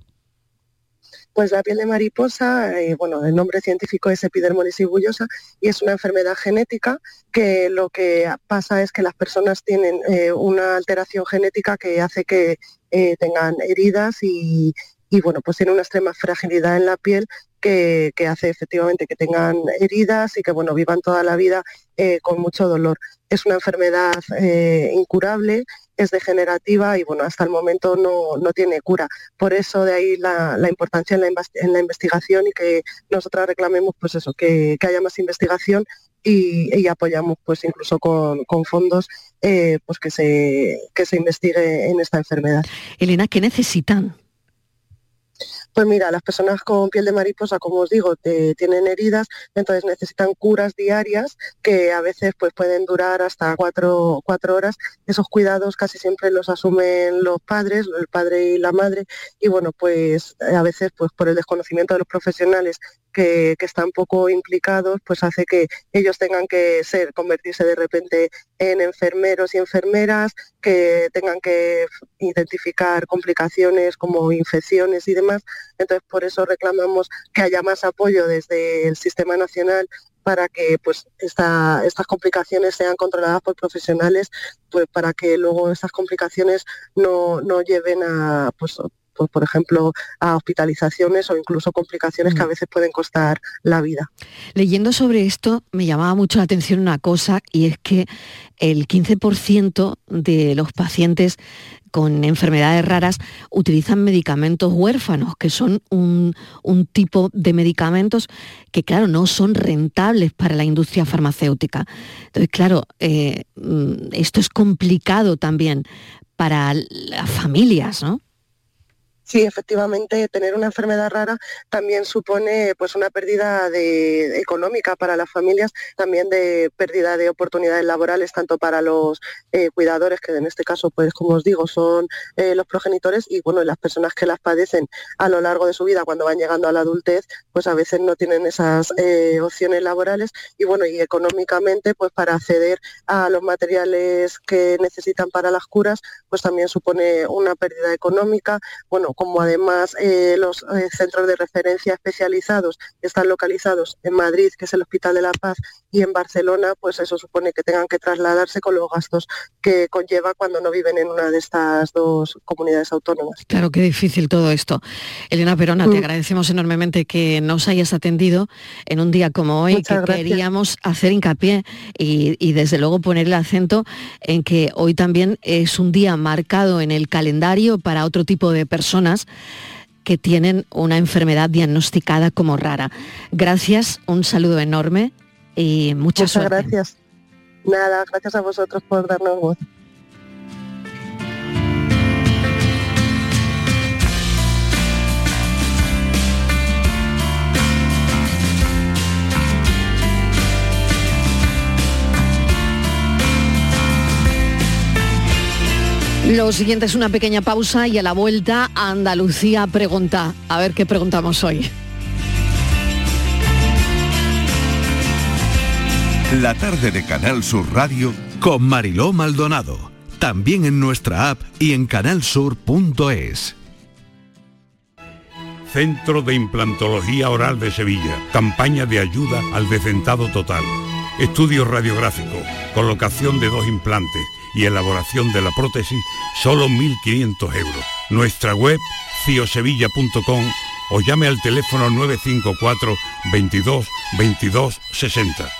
Pues la piel de mariposa, eh, bueno, el nombre científico es epidermolysis bullosa y es una enfermedad genética que lo que pasa es que las personas tienen eh, una alteración genética que hace que eh, tengan heridas y, y bueno, pues tiene una extrema fragilidad en la piel que, que, hace efectivamente que tengan heridas y que bueno, vivan toda la vida con mucho dolor. Es una enfermedad incurable, es degenerativa y bueno, hasta el momento no, no tiene cura. Por eso de ahí la, la importancia en la, en la, investigación y que nosotras reclamemos pues eso, que, que haya más investigación y, y, apoyamos pues incluso con, con fondos eh, pues que se, que se investigue en esta enfermedad. Elena, ¿qué necesitan? Pues mira, las personas con piel de mariposa, como os digo, te, tienen heridas, entonces necesitan curas diarias que a veces pues, pueden durar hasta cuatro, cuatro horas. Esos cuidados casi siempre los asumen los padres, el padre y la madre, y bueno, pues a veces pues por el desconocimiento de los profesionales que, están poco implicados, pues hace que ellos tengan que ser, convertirse de repente en enfermeros y enfermeras, que tengan que identificar complicaciones como infecciones y demás. Entonces, por eso reclamamos que haya más apoyo desde el Sistema Nacional para que pues esta, estas complicaciones sean controladas por profesionales, pues para que luego estas complicaciones no, no lleven a pues pues, por ejemplo, a hospitalizaciones o incluso complicaciones que a veces pueden costar la vida. Leyendo sobre esto me llamaba mucho la atención una cosa y es que el 15% de los pacientes con enfermedades raras utilizan medicamentos huérfanos, que son un, un, tipo de medicamentos que, claro, no son rentables para la industria farmacéutica. Entonces, claro, eh, esto es complicado también para las familias, ¿no? Sí, efectivamente, tener una enfermedad rara también supone pues una pérdida de, económica para las familias, también de pérdida de oportunidades laborales tanto para los eh, cuidadores, que en este caso, pues como os digo, son eh, los progenitores y bueno, las personas que las padecen a lo largo de su vida cuando van llegando a la adultez, pues a veces no tienen esas eh, opciones laborales y bueno, y económicamente, pues para acceder a los materiales que necesitan para las curas, pues también supone una pérdida económica, bueno, como además eh, los eh, centros de referencia especializados están localizados en Madrid, que es el Hospital de la Paz, y en Barcelona, pues eso supone que tengan que trasladarse con los gastos que conlleva cuando no viven en una de estas dos comunidades autónomas. Claro, qué difícil todo esto. Elena Perona, mm. te agradecemos enormemente que nos hayas atendido en un día como hoy, Muchas que gracias. queríamos hacer hincapié y, y desde luego poner el acento en que hoy también es un día marcado en el calendario para otro tipo de personas que tienen una enfermedad diagnosticada como rara. Gracias, un saludo enorme y mucha Muchas suerte. gracias. Nada, gracias a vosotros por darnos voz. Lo siguiente es una pequeña pausa y a la vuelta Andalucía pregunta. A ver qué preguntamos hoy. La tarde de Canal Sur Radio con Mariló Maldonado. También en nuestra app y en canalsur.es. Centro de Implantología Oral de Sevilla. Campaña de ayuda al decentado total. Estudio radiográfico. Colocación de dos implantes y elaboración de la prótesis, solo 1.500 euros. Nuestra web ciosevilla.com o llame al teléfono 954 22 22 60.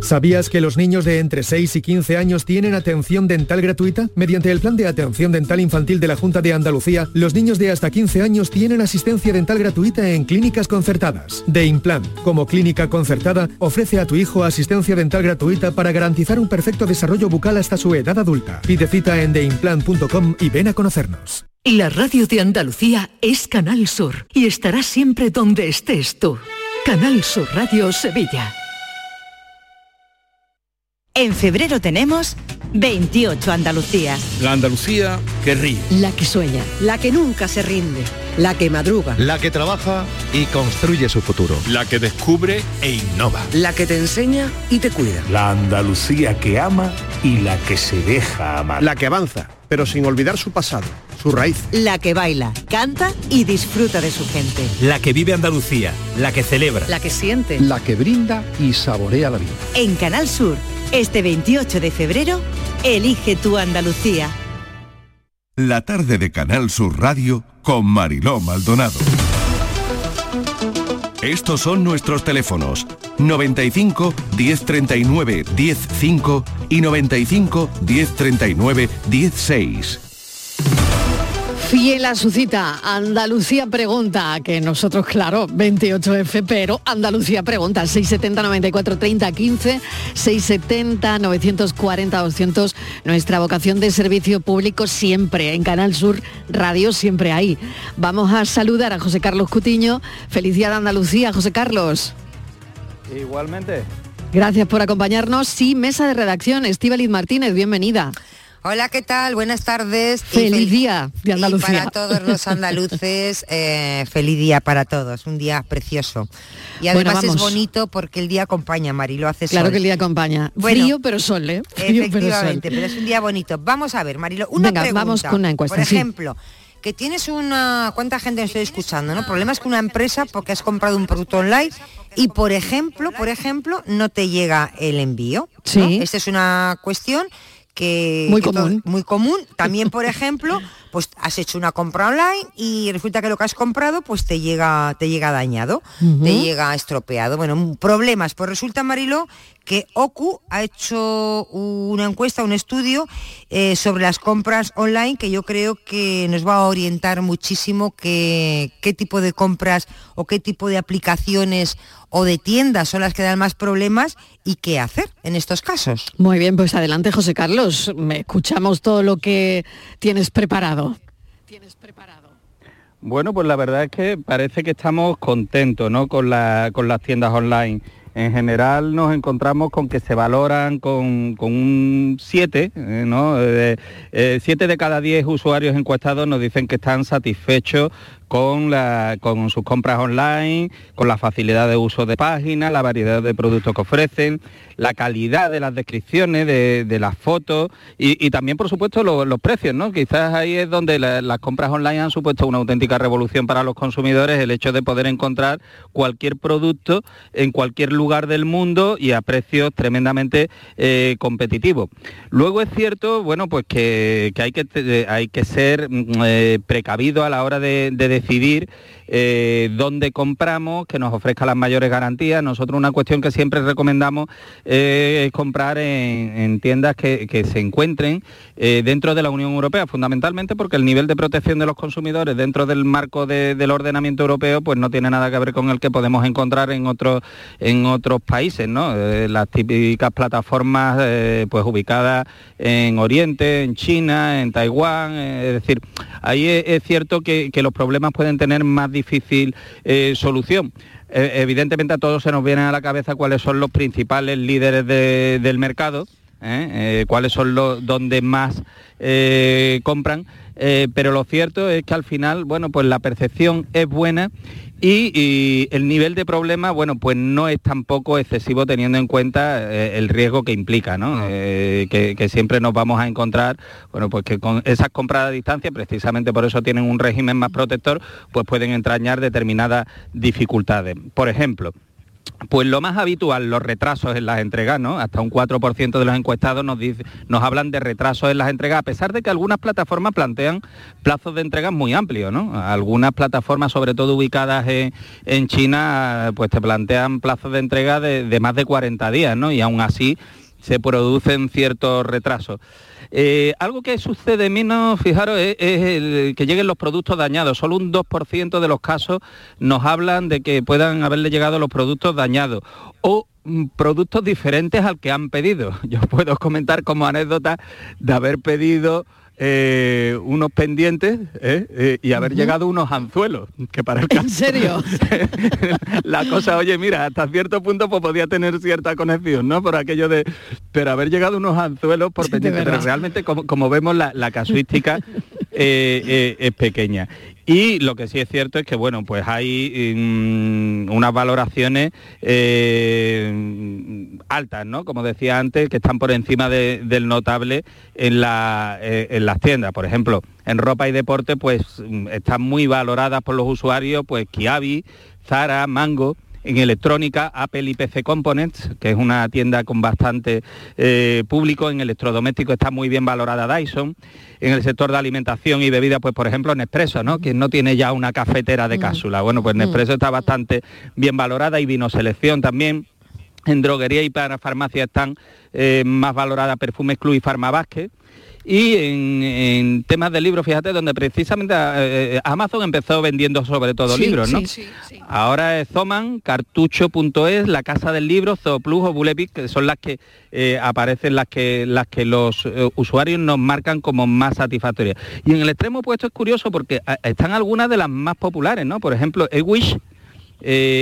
¿Sabías que los niños de entre 6 y 15 años tienen atención dental gratuita? Mediante el Plan de Atención Dental Infantil de la Junta de Andalucía, los niños de hasta 15 años tienen asistencia dental gratuita en clínicas concertadas. De Implant, como clínica concertada, ofrece a tu hijo asistencia dental gratuita para garantizar un perfecto desarrollo bucal hasta su edad adulta. Pide cita en deimplant.com y ven a conocernos. La radio de Andalucía es Canal Sur y estará siempre donde estés tú. Canal Sur Radio Sevilla. En febrero tenemos 28 Andalucías. La Andalucía que ríe. La que sueña. La que nunca se rinde. La que madruga. La que trabaja y construye su futuro. La que descubre e innova. La que te enseña y te cuida. La Andalucía que ama y la que se deja amar. La que avanza, pero sin olvidar su pasado, su raíz. La que baila, canta y disfruta de su gente. La que vive Andalucía, la que celebra. La que siente. La que brinda y saborea la vida. En Canal Sur, este 28 de febrero, elige tu Andalucía. La tarde de Canal Sur Radio con Mariló Maldonado. Estos son nuestros teléfonos 95 1039 105 y 95 1039 16. Fiel a su cita, Andalucía pregunta, que nosotros, claro, 28F, pero Andalucía pregunta, 670 94 30 15, 670 940 200, nuestra vocación de servicio público siempre, en Canal Sur Radio siempre ahí. Vamos a saludar a José Carlos Cutiño. De Andalucía, José Carlos. Igualmente. Gracias por acompañarnos. Sí, mesa de redacción, Estíbaliz Martínez, bienvenida. Hola, ¿qué tal? Buenas tardes. Feliz fel- día de y Andalucía. para todos los andaluces, (laughs) eh, feliz día para todos, un día precioso. Y Bueno, además es bonito porque el día acompaña, Marilo, hace Claro sol. que el día acompaña. Bueno, Frío pero sol, ¿eh? Frío pero sol. Efectivamente, pero es un día bonito. Vamos a ver, Marilo, una Venga, pregunta. vamos con una encuesta, Por sí. ejemplo, que tienes una... ¿Cuánta gente estoy escuchando? ¿no? Problemas con una empresa porque has comprado un producto online y, por ejemplo, por ejemplo, no te llega el envío. ¿no? Sí. Esta es una cuestión que... Muy que todo- común. muy común. También, por ejemplo, pues has hecho una compra online y resulta que lo que has comprado pues te llega, te llega dañado, Ujú. te llega estropeado. Bueno, problemas. Pues resulta, Marilo, que OCU ha hecho una encuesta, un estudio eh, sobre las compras online que yo creo que nos va a orientar muchísimo que- qué tipo de compras o qué tipo de aplicaciones o de tiendas son las que dan más problemas y qué hacer en estos casos. Muy bien, pues adelante, José Carlos. Me escuchamos todo lo que tienes preparado. Bueno, pues la verdad es que parece que estamos contentos ¿no? con, la- con las tiendas online. En general nos encontramos con que se valoran con, con un 7, eh, ¿no? 7 de cada 10 usuarios encuestados nos dicen que están satisfechos con, la- con sus compras online, con la facilidad de uso de páginas, la variedad de productos que ofrecen, la calidad de las descripciones, de, las fotos y, también, por supuesto, lo- los precios, ¿no? Quizás ahí es donde la- las compras online han supuesto una auténtica revolución para los consumidores, el hecho de poder encontrar cualquier producto en cualquier lugar del mundo y a precios tremendamente eh, competitivos. Luego es cierto, bueno, pues que, hay, que hay que ser mm, eh, precavido a la hora de, de decidir eh, dónde compramos, que nos ofrezca las mayores garantías. Nosotros una cuestión que siempre recomendamos eh, es comprar en, en tiendas que, se encuentren eh, dentro de la Unión Europea, fundamentalmente porque el nivel de protección de los consumidores dentro del marco de- del ordenamiento europeo pues no tiene nada que ver con el que podemos encontrar en otros en otros países, ¿no? Eh, las típicas plataformas pues ubicadas en Oriente, en China, en Taiwán, es decir, ahí es, cierto que, que los problemas pueden tener más difícil eh, solución. Eh, evidentemente a todos se nos vienen a la cabeza cuáles son los principales líderes de- del mercado, ¿eh? Cuáles son los donde más compran pero lo cierto es que al final, bueno, pues la percepción es buena y, el nivel de problema, bueno, pues no es tampoco excesivo teniendo en cuenta eh, el riesgo que implica, ¿no? Eh, que, siempre nos vamos a encontrar, bueno, pues que con esas compras a distancia, precisamente por eso tienen un régimen más protector, pues pueden entrañar determinadas dificultades. Por ejemplo, pues lo más habitual, los retrasos en las entregas, ¿no? Hasta un 4% de los encuestados nos, nos hablan de retrasos en las entregas, a pesar de que algunas plataformas plantean plazos de entregas muy amplios, ¿no? Algunas plataformas, sobre todo ubicadas en, China, pues te plantean plazos de entrega de, de más de 40 días, ¿no? Y aún así se producen ciertos retrasos. Eh, algo que sucede menos, fijaros, es, que lleguen los productos dañados. Solo un 2% de los casos nos hablan de que puedan haberle llegado los productos dañados. O mm, productos diferentes al que han pedido. (laughs) Yo puedo comentar como anécdota de haber pedido eh, unos pendientes ¿eh? Eh, y haber llegado unos anzuelos, que para el ¿En serio? (laughs) la cosa, oye, mira, hasta cierto punto pues podía tener cierta conexión, ¿no? Por aquello de... Pero haber llegado unos anzuelos por (laughs) pendientes, pero realmente como, vemos la, la casuística es pequeña. Y lo que sí es cierto es que, bueno, pues hay mm, unas valoraciones eh, altas, ¿no? Como decía antes, que están por encima del notable en, la, eh, en las tiendas. Por ejemplo, en ropa y deporte, pues mm, están muy valoradas por los usuarios, pues Kiabi, Zara, Mango, en electrónica, Apple y PC Components, que es una tienda con bastante eh, público, en electrodoméstico está muy bien valorada Dyson, en el sector de alimentación y bebida, pues por ejemplo Nespresso, ¿no? Quien no tiene ya una cafetera de mm. cápsula. Bueno, pues mm. Nespresso está bastante bien valorada y vino selección también. En droguería y para farmacia están eh, más valoradas Perfumes Club y Farmabasque y en, temas de libros, fíjate, donde precisamente eh, eh, Amazon empezó vendiendo sobre todo libros, ¿no? Ahora es Zoman, cartucho.es, La Casa del Libro, Zooplus o Bulepic, que son las que eh, aparecen, las que, las que los usuarios nos marcan como más satisfactorias. Y en el extremo opuesto es curioso porque están algunas de las más populares, ¿no? Por ejemplo, eWish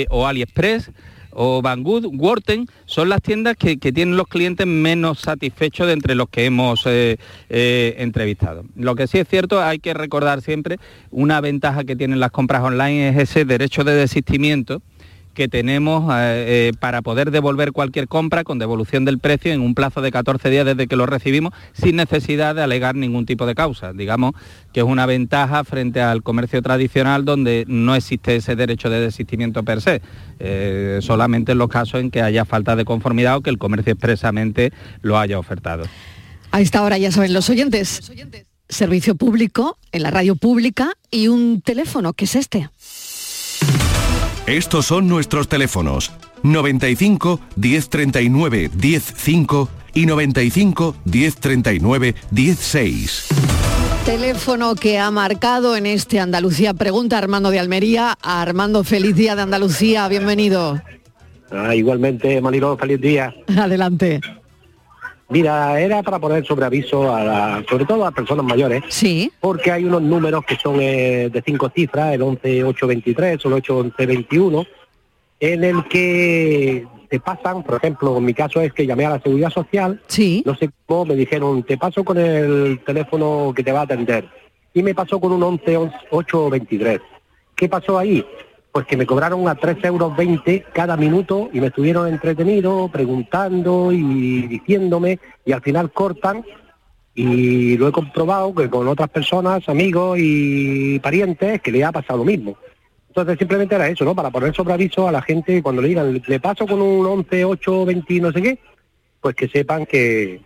o AliExpress, o Banggood, Worten, son las tiendas que, tienen los clientes menos satisfechos de entre los que hemos eh, eh, entrevistado. Lo que sí es cierto, hay que recordar siempre, una ventaja que tienen las compras online es ese derecho de desistimiento que tenemos eh, eh, para poder devolver cualquier compra con devolución del precio en un plazo de 14 días desde que lo recibimos sin necesidad de alegar ningún tipo de causa. Digamos que es una ventaja frente al comercio tradicional donde no existe ese derecho de desistimiento per se, eh, solamente en los casos en que haya falta de conformidad o que el comercio expresamente lo haya ofertado. A esta hora ya saben los oyentes. Servicio público en la radio pública y un teléfono que es este. Estos son nuestros teléfonos 95 1039 105 y 95 1039 16. Teléfono que ha marcado en este Andalucía Pregunta Armando de Almería. Armando, feliz día de Andalucía, bienvenido. Ah, igualmente, Manilo, feliz día. (laughs) Adelante. Mira, era para poner sobre aviso, a sobre todo a las personas mayores. Sí. Porque hay unos números que son eh, de cinco cifras, el 11823 o el 81121, en el que te pasan, por ejemplo, en mi caso es que llamé a la Seguridad Social, sí. no sé cómo, me dijeron, te paso con el teléfono que te va a atender. Y me pasó con un 11823. ¿Qué pasó ahí? Pues que me cobraron a 3,20 euros cada minuto y me estuvieron entretenido, preguntando y diciéndome, y al final cortan, y lo he comprobado que con otras personas, amigos y parientes, que le ha pasado lo mismo. Entonces simplemente era eso, ¿no? Para poner sobre aviso a la gente cuando le digan, le paso con un 11, 8, 20, no sé qué, pues que sepan que,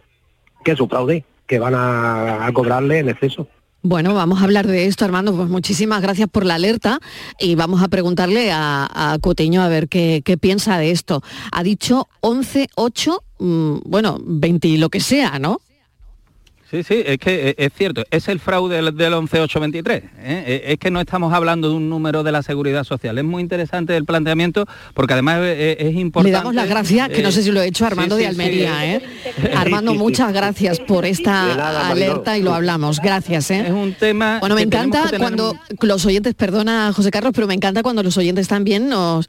que es un fraude, que van a cobrarle en exceso. Bueno, vamos a hablar de esto, Armando. Pues muchísimas gracias por la alerta y vamos a preguntarle a, Coteño a ver qué, piensa de esto. Ha dicho 11, 8, mm, bueno, 20 lo que sea, ¿no? Sí, sí, es que eh, es cierto, es el fraude del, 11823. ¿eh? Eh, es que no estamos hablando de un número de la seguridad social. Es muy interesante el planteamiento porque además es, importante. Le damos las gracias, que no sé si lo he hecho Armando de Almería. Armando, muchas gracias por esta alerta y lo hablamos. Gracias. Es un tema. Bueno, me encanta cuando los oyentes, perdona José Carlos, pero me encanta cuando los oyentes también nos,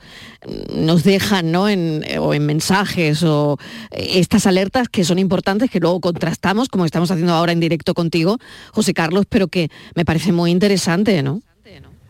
nos dejan ¿no? en, o en mensajes o estas alertas que son importantes, que luego contrastamos, como estamos haciendo ahora en directo contigo, José Carlos, pero que me parece muy interesante, ¿no?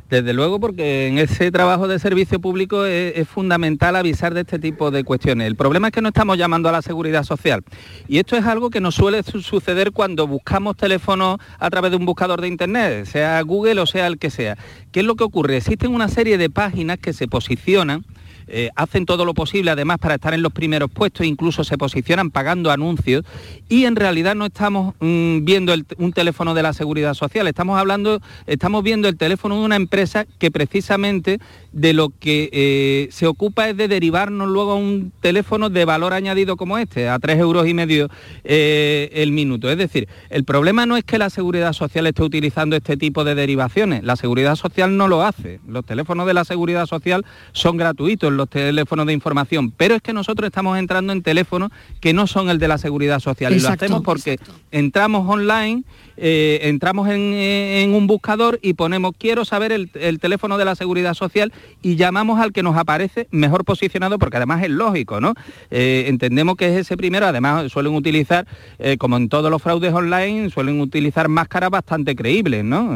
Desde luego, porque en ese trabajo de servicio público es, fundamental avisar de este tipo de cuestiones. El problema es que no estamos llamando a la seguridad social. Y esto es algo que nos suele suceder cuando buscamos teléfonos a través de un buscador de Internet, sea Google o sea el que sea. ¿Qué es lo que ocurre? Existen una serie de páginas que se posicionan eh, hacen todo lo posible además para estar en los primeros puestos, incluso se posicionan pagando anuncios y en realidad no estamos mm, viendo un teléfono de la seguridad social, estamos hablando, estamos viendo el teléfono de una empresa que precisamente de lo que eh, se ocupa es de derivarnos luego a un teléfono de valor añadido como este, a tres euros y medio eh, el minuto. Es decir, el problema no es que la seguridad social esté utilizando este tipo de derivaciones, la seguridad social no lo hace. Los teléfonos de la seguridad social son gratuitos, los teléfonos de información, pero es que nosotros estamos entrando en teléfonos que no son el de la seguridad social y lo hacemos porque entramos online eh, entramos en, un buscador y ponemos quiero saber el, teléfono de la seguridad social y llamamos al que nos aparece mejor posicionado porque además es lógico, ¿no? Eh, entendemos que es ese primero, además suelen utilizar, eh, como en todos los fraudes online, suelen utilizar máscaras bastante creíbles, ¿no?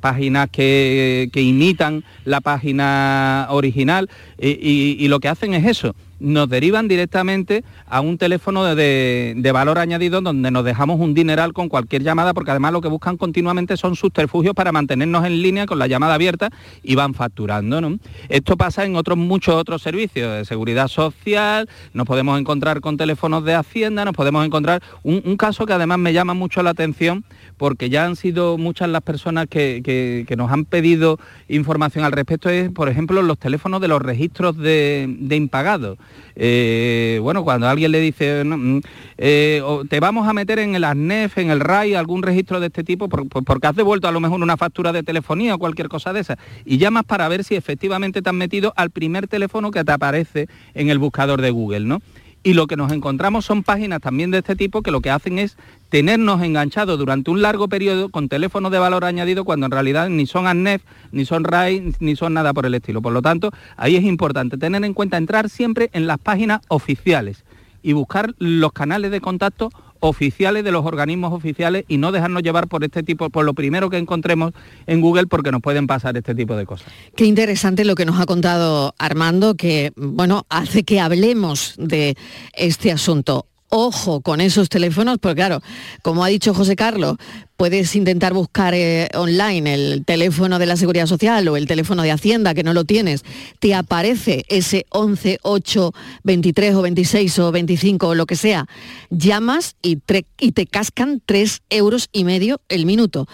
páginas que, imitan la página original y lo que hacen es eso, nos derivan directamente a un teléfono de, valor añadido donde nos dejamos un dineral con cualquier llamada, porque además lo que buscan continuamente son subterfugios para mantenernos en línea con la llamada abierta y van facturando. ¿no? Esto pasa en otros muchos otros servicios de seguridad social, nos podemos encontrar con teléfonos de Hacienda, nos podemos encontrar un, caso que además me llama mucho la atención porque ya han sido muchas las personas que, nos han pedido información al respecto, es por ejemplo los teléfonos de los registros de, de impagados. Eh, bueno, cuando alguien le dice, mm, eh, te vamos a meter en el ASNEF, en el RAI, algún registro de este tipo, porque has devuelto a lo mejor una factura de telefonía o cualquier cosa de esa, y llamas para ver si efectivamente te han metido al primer teléfono que te aparece en el buscador de Google, ¿no? Y lo que nos encontramos son páginas también de este tipo que lo que hacen es tenernos enganchados durante un largo periodo con teléfonos de valor añadido cuando en realidad ni son ANNEF, ni son RAI, ni son nada por el estilo. Por lo tanto, ahí es importante tener en cuenta entrar siempre en las páginas oficiales y buscar los canales de contacto oficiales de los organismos oficiales y no dejarnos llevar por este tipo, por lo primero que encontremos en Google porque nos pueden pasar este tipo de cosas. Qué interesante lo que nos ha contado Armando, que bueno, hace que hablemos de este asunto ojo con esos teléfonos, porque claro, como ha dicho José Carlos, puedes intentar buscar eh, online el teléfono de la Seguridad Social o el teléfono de Hacienda, que no lo tienes, te aparece ese 11, 8, 23 o 26 o 25 o lo que sea, llamas y, y te cascan 3 euros y medio el minuto.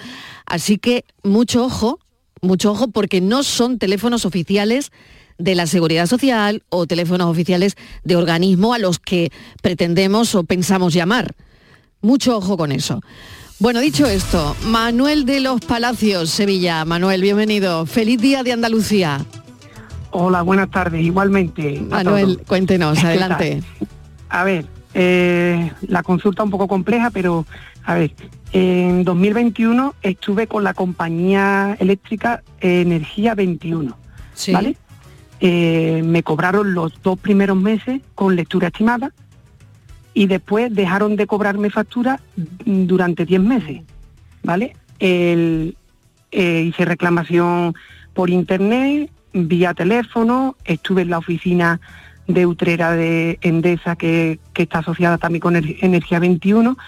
Así que mucho ojo, mucho ojo, porque no son teléfonos oficiales de la Seguridad Social o teléfonos oficiales de organismo a los que pretendemos o pensamos llamar. Mucho ojo con eso. Bueno, dicho esto, Manuel de los Palacios, Sevilla. Manuel, bienvenido. Feliz día de Andalucía. Hola, buenas tardes. Igualmente. Manuel, cuéntenos, (laughs) adelante. A ver, eh, la consulta un poco compleja, pero a ver, en 2021 estuve con la compañía eléctrica Energía 21, ¿vale? Eh, me cobraron los dos primeros meses con lectura estimada y después dejaron de cobrarme factura durante 10 meses, ¿vale? Eh, hice reclamación por internet, vía teléfono, estuve en la oficina de Utrera de Endesa, que, está asociada también con Energía 21,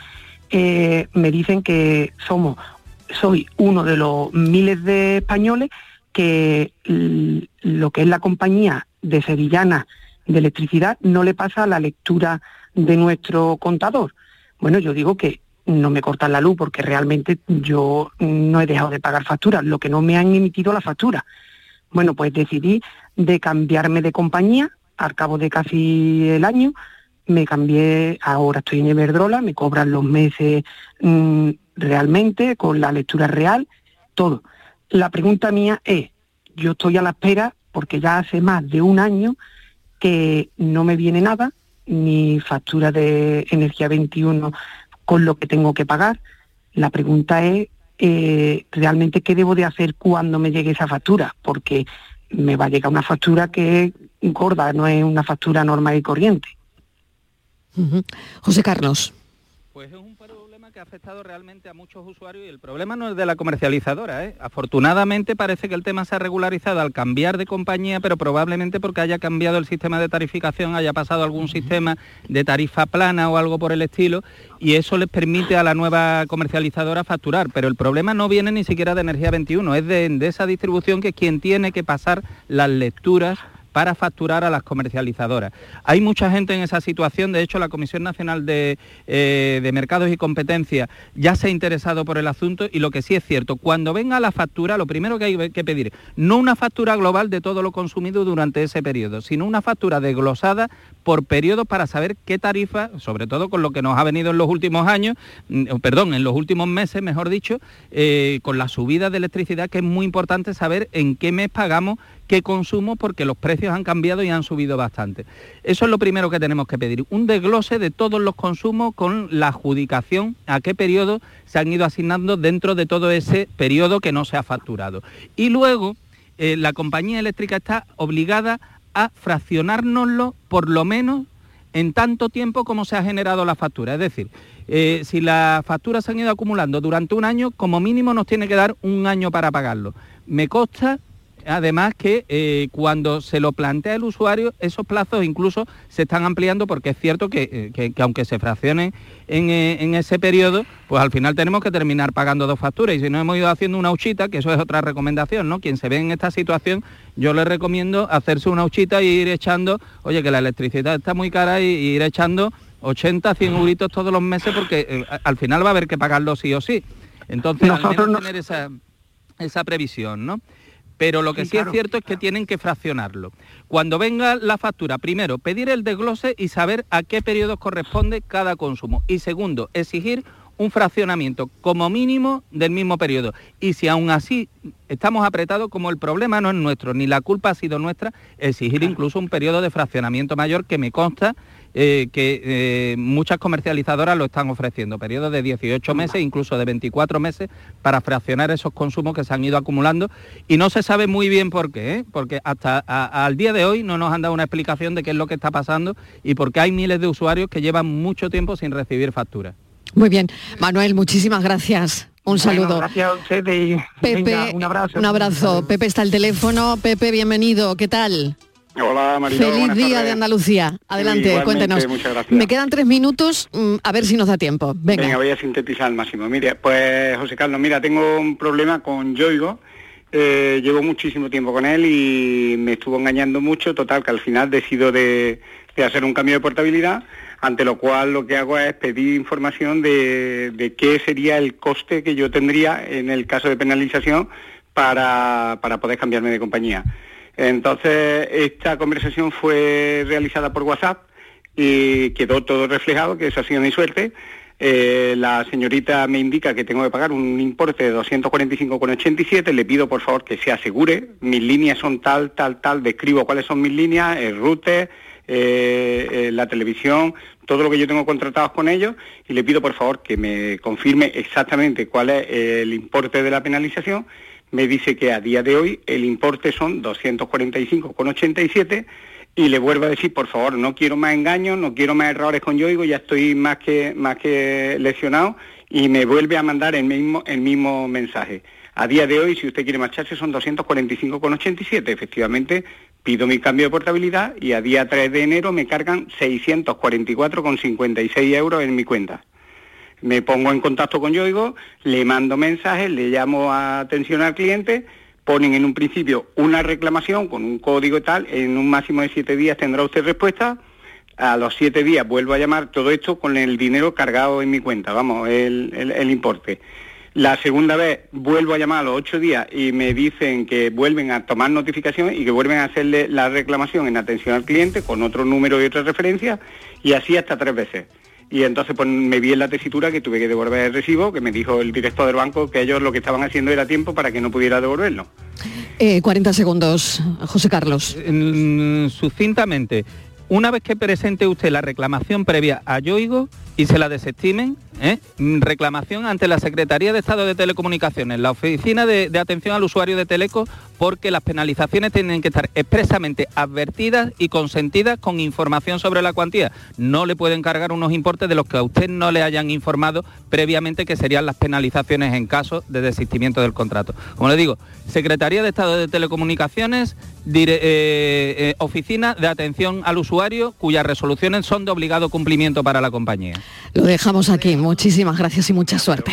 eh, me dicen que somos, soy uno de los miles de españoles que lo que es la compañía de Sevillana de electricidad no le pasa la lectura de nuestro contador. Bueno, yo digo que no me cortan la luz porque realmente yo no he dejado de pagar facturas, lo que no me han emitido la factura. Bueno, pues decidí de cambiarme de compañía al cabo de casi el año. Me cambié, ahora estoy en Everdrola, me cobran los meses mm, realmente, con la lectura real, todo. La pregunta mía es, yo estoy a la espera porque ya hace más de un año que no me viene nada, ni factura de energía 21 con lo que tengo que pagar. La pregunta es eh, realmente qué debo de hacer cuando me llegue esa factura, porque me va a llegar una factura que es gorda, no es una factura normal y corriente. José Carlos. Pues es un problema que ha afectado realmente a muchos usuarios y el problema no es de la comercializadora. ¿eh? Afortunadamente parece que el tema se ha regularizado al cambiar de compañía, pero probablemente porque haya cambiado el sistema de tarificación, haya pasado algún sistema de tarifa plana o algo por el estilo, y eso les permite a la nueva comercializadora facturar. Pero el problema no viene ni siquiera de Energía 21, es de, de esa distribución que es quien tiene que pasar las lecturas para facturar a las comercializadoras. Hay mucha gente en esa situación, de hecho la Comisión Nacional de, eh, Mercados y Competencia ya se ha interesado por el asunto y lo que sí es cierto, cuando venga la factura, lo primero que hay que pedir, no una factura global de todo lo consumido durante ese periodo, sino una factura desglosada por periodo para saber qué tarifa, sobre todo con lo que nos ha venido en los últimos años, mm, perdón, en los últimos meses, mejor dicho, eh, con la subida de electricidad, que es muy importante saber en qué mes pagamos qué consumo porque los precios han cambiado y han subido bastante. Eso es lo primero que tenemos que pedir, un desglose de todos los consumos con la adjudicación, a qué periodo se han ido asignando dentro de todo ese periodo que no se ha facturado. Y luego eh, la compañía eléctrica está obligada a fraccionárnoslo por lo menos en tanto tiempo como se ha generado la factura. Es decir, eh, si las facturas se han ido acumulando durante un año, como mínimo nos tiene que dar un año para pagarlo. Me consta además que eh, cuando se lo plantea el usuario, esos plazos incluso se están ampliando porque es cierto que, eh, aunque se fraccionen eh, en, ese periodo, pues al final tenemos que terminar pagando dos facturas y si no hemos ido haciendo una huchita, que eso es otra recomendación, ¿no? Quien se ve en esta situación, yo le recomiendo hacerse una huchita y ir echando, oye, que la electricidad está muy cara y, ir echando 80, 100 euritos todos los meses porque al final va a haber que pagarlo sí o sí. Entonces, al menos tener esa, esa previsión, ¿no? Pero lo que sí, es cierto es que tienen que fraccionarlo. Cuando venga la factura, primero, pedir el desglose y saber a qué periodo corresponde cada consumo. Y segundo, exigir un fraccionamiento como mínimo del mismo periodo. Y si aún así estamos apretados, como el problema no es nuestro, ni la culpa ha sido nuestra, exigir incluso un periodo de fraccionamiento mayor que me consta eh, que eh, muchas comercializadoras lo están ofreciendo, periodos de 18 meses, incluso de 24 meses, para fraccionar esos consumos que se han ido acumulando. Y no se sabe muy bien por qué, ¿eh? porque hasta al día de hoy no nos han dado una explicación de qué es lo que está pasando y porque hay miles de usuarios que llevan mucho tiempo sin recibir facturas. Muy bien. Manuel, muchísimas gracias. Un saludo. gracias a usted y Pepe, un abrazo. Un abrazo. Pepe está el teléfono. Pepe, bienvenido. ¿Qué tal? Hola María. Feliz día de Andalucía. Adelante, cuéntenos. Me quedan tres minutos, mm, a ver si nos da tiempo. Venga. voy a sintetizar al máximo. Mire, pues José Carlos, mira, tengo un problema con Yoigo. Eh, llevo muchísimo tiempo con él y me estuvo engañando mucho. Total, que al final decido de, hacer un cambio de portabilidad, ante lo cual lo que hago es pedir información de, de qué sería el coste que yo tendría en el caso de penalización para, para poder cambiarme de compañía. Entonces, esta conversación fue realizada por WhatsApp y quedó todo reflejado, que eso ha sido mi suerte. Eh, la señorita me indica que tengo que pagar un importe de 245,87, le pido por favor que se asegure, mis líneas son tal, tal, tal, describo cuáles son mis líneas, el router, eh, eh, la televisión, todo lo que yo tengo contratado con ellos. Y le pido por favor que me confirme exactamente cuál es el importe de la penalización me dice que a día de hoy el importe son 245,87 y le vuelvo a decir, por favor, no quiero más engaños, no quiero más errores con Yoigo, ya estoy más que, más que lesionado y me vuelve a mandar el mismo, el mismo mensaje. A día de hoy, si usted quiere marcharse, son 245,87. Efectivamente, pido mi cambio de portabilidad y a día 3 de enero me cargan 644,56 euros en mi cuenta me pongo en contacto con Yoigo, le mando mensajes, le llamo a atención al cliente, ponen en un principio una reclamación con un código y tal, en un máximo de siete días tendrá usted respuesta, a los siete días vuelvo a llamar todo esto con el dinero cargado en mi cuenta, vamos, el, el, importe. La segunda vez vuelvo a llamar a los ocho días y me dicen que vuelven a tomar notificación y que vuelven a hacerle la reclamación en atención al cliente con otro número y otra referencia y así hasta tres veces y entonces pues me vi en la tesitura que tuve que devolver el recibo, que me dijo el director del banco que ellos lo que estaban haciendo era tiempo para que no pudiera devolverlo. 40 eh, segundos, José Carlos. sucintamente, una vez que presente usted la reclamación previa a Yoigo, y se la desestimen, ¿eh? Mm, reclamación ante la Secretaría de Estado de Telecomunicaciones, la Oficina de, Atención al Usuario de Teleco, porque las penalizaciones tienen que estar expresamente advertidas y consentidas con información sobre la cuantía. No le pueden cargar unos importes de los que a usted no le hayan informado previamente, que serían las penalizaciones en caso de desistimiento del contrato. Como le digo, Secretaría de Estado de Telecomunicaciones, eh, eh, Oficina de Atención al Usuario, cuyas resoluciones son de obligado cumplimiento para la compañía. Lo dejamos aquí. Muchísimas gracias y mucha suerte.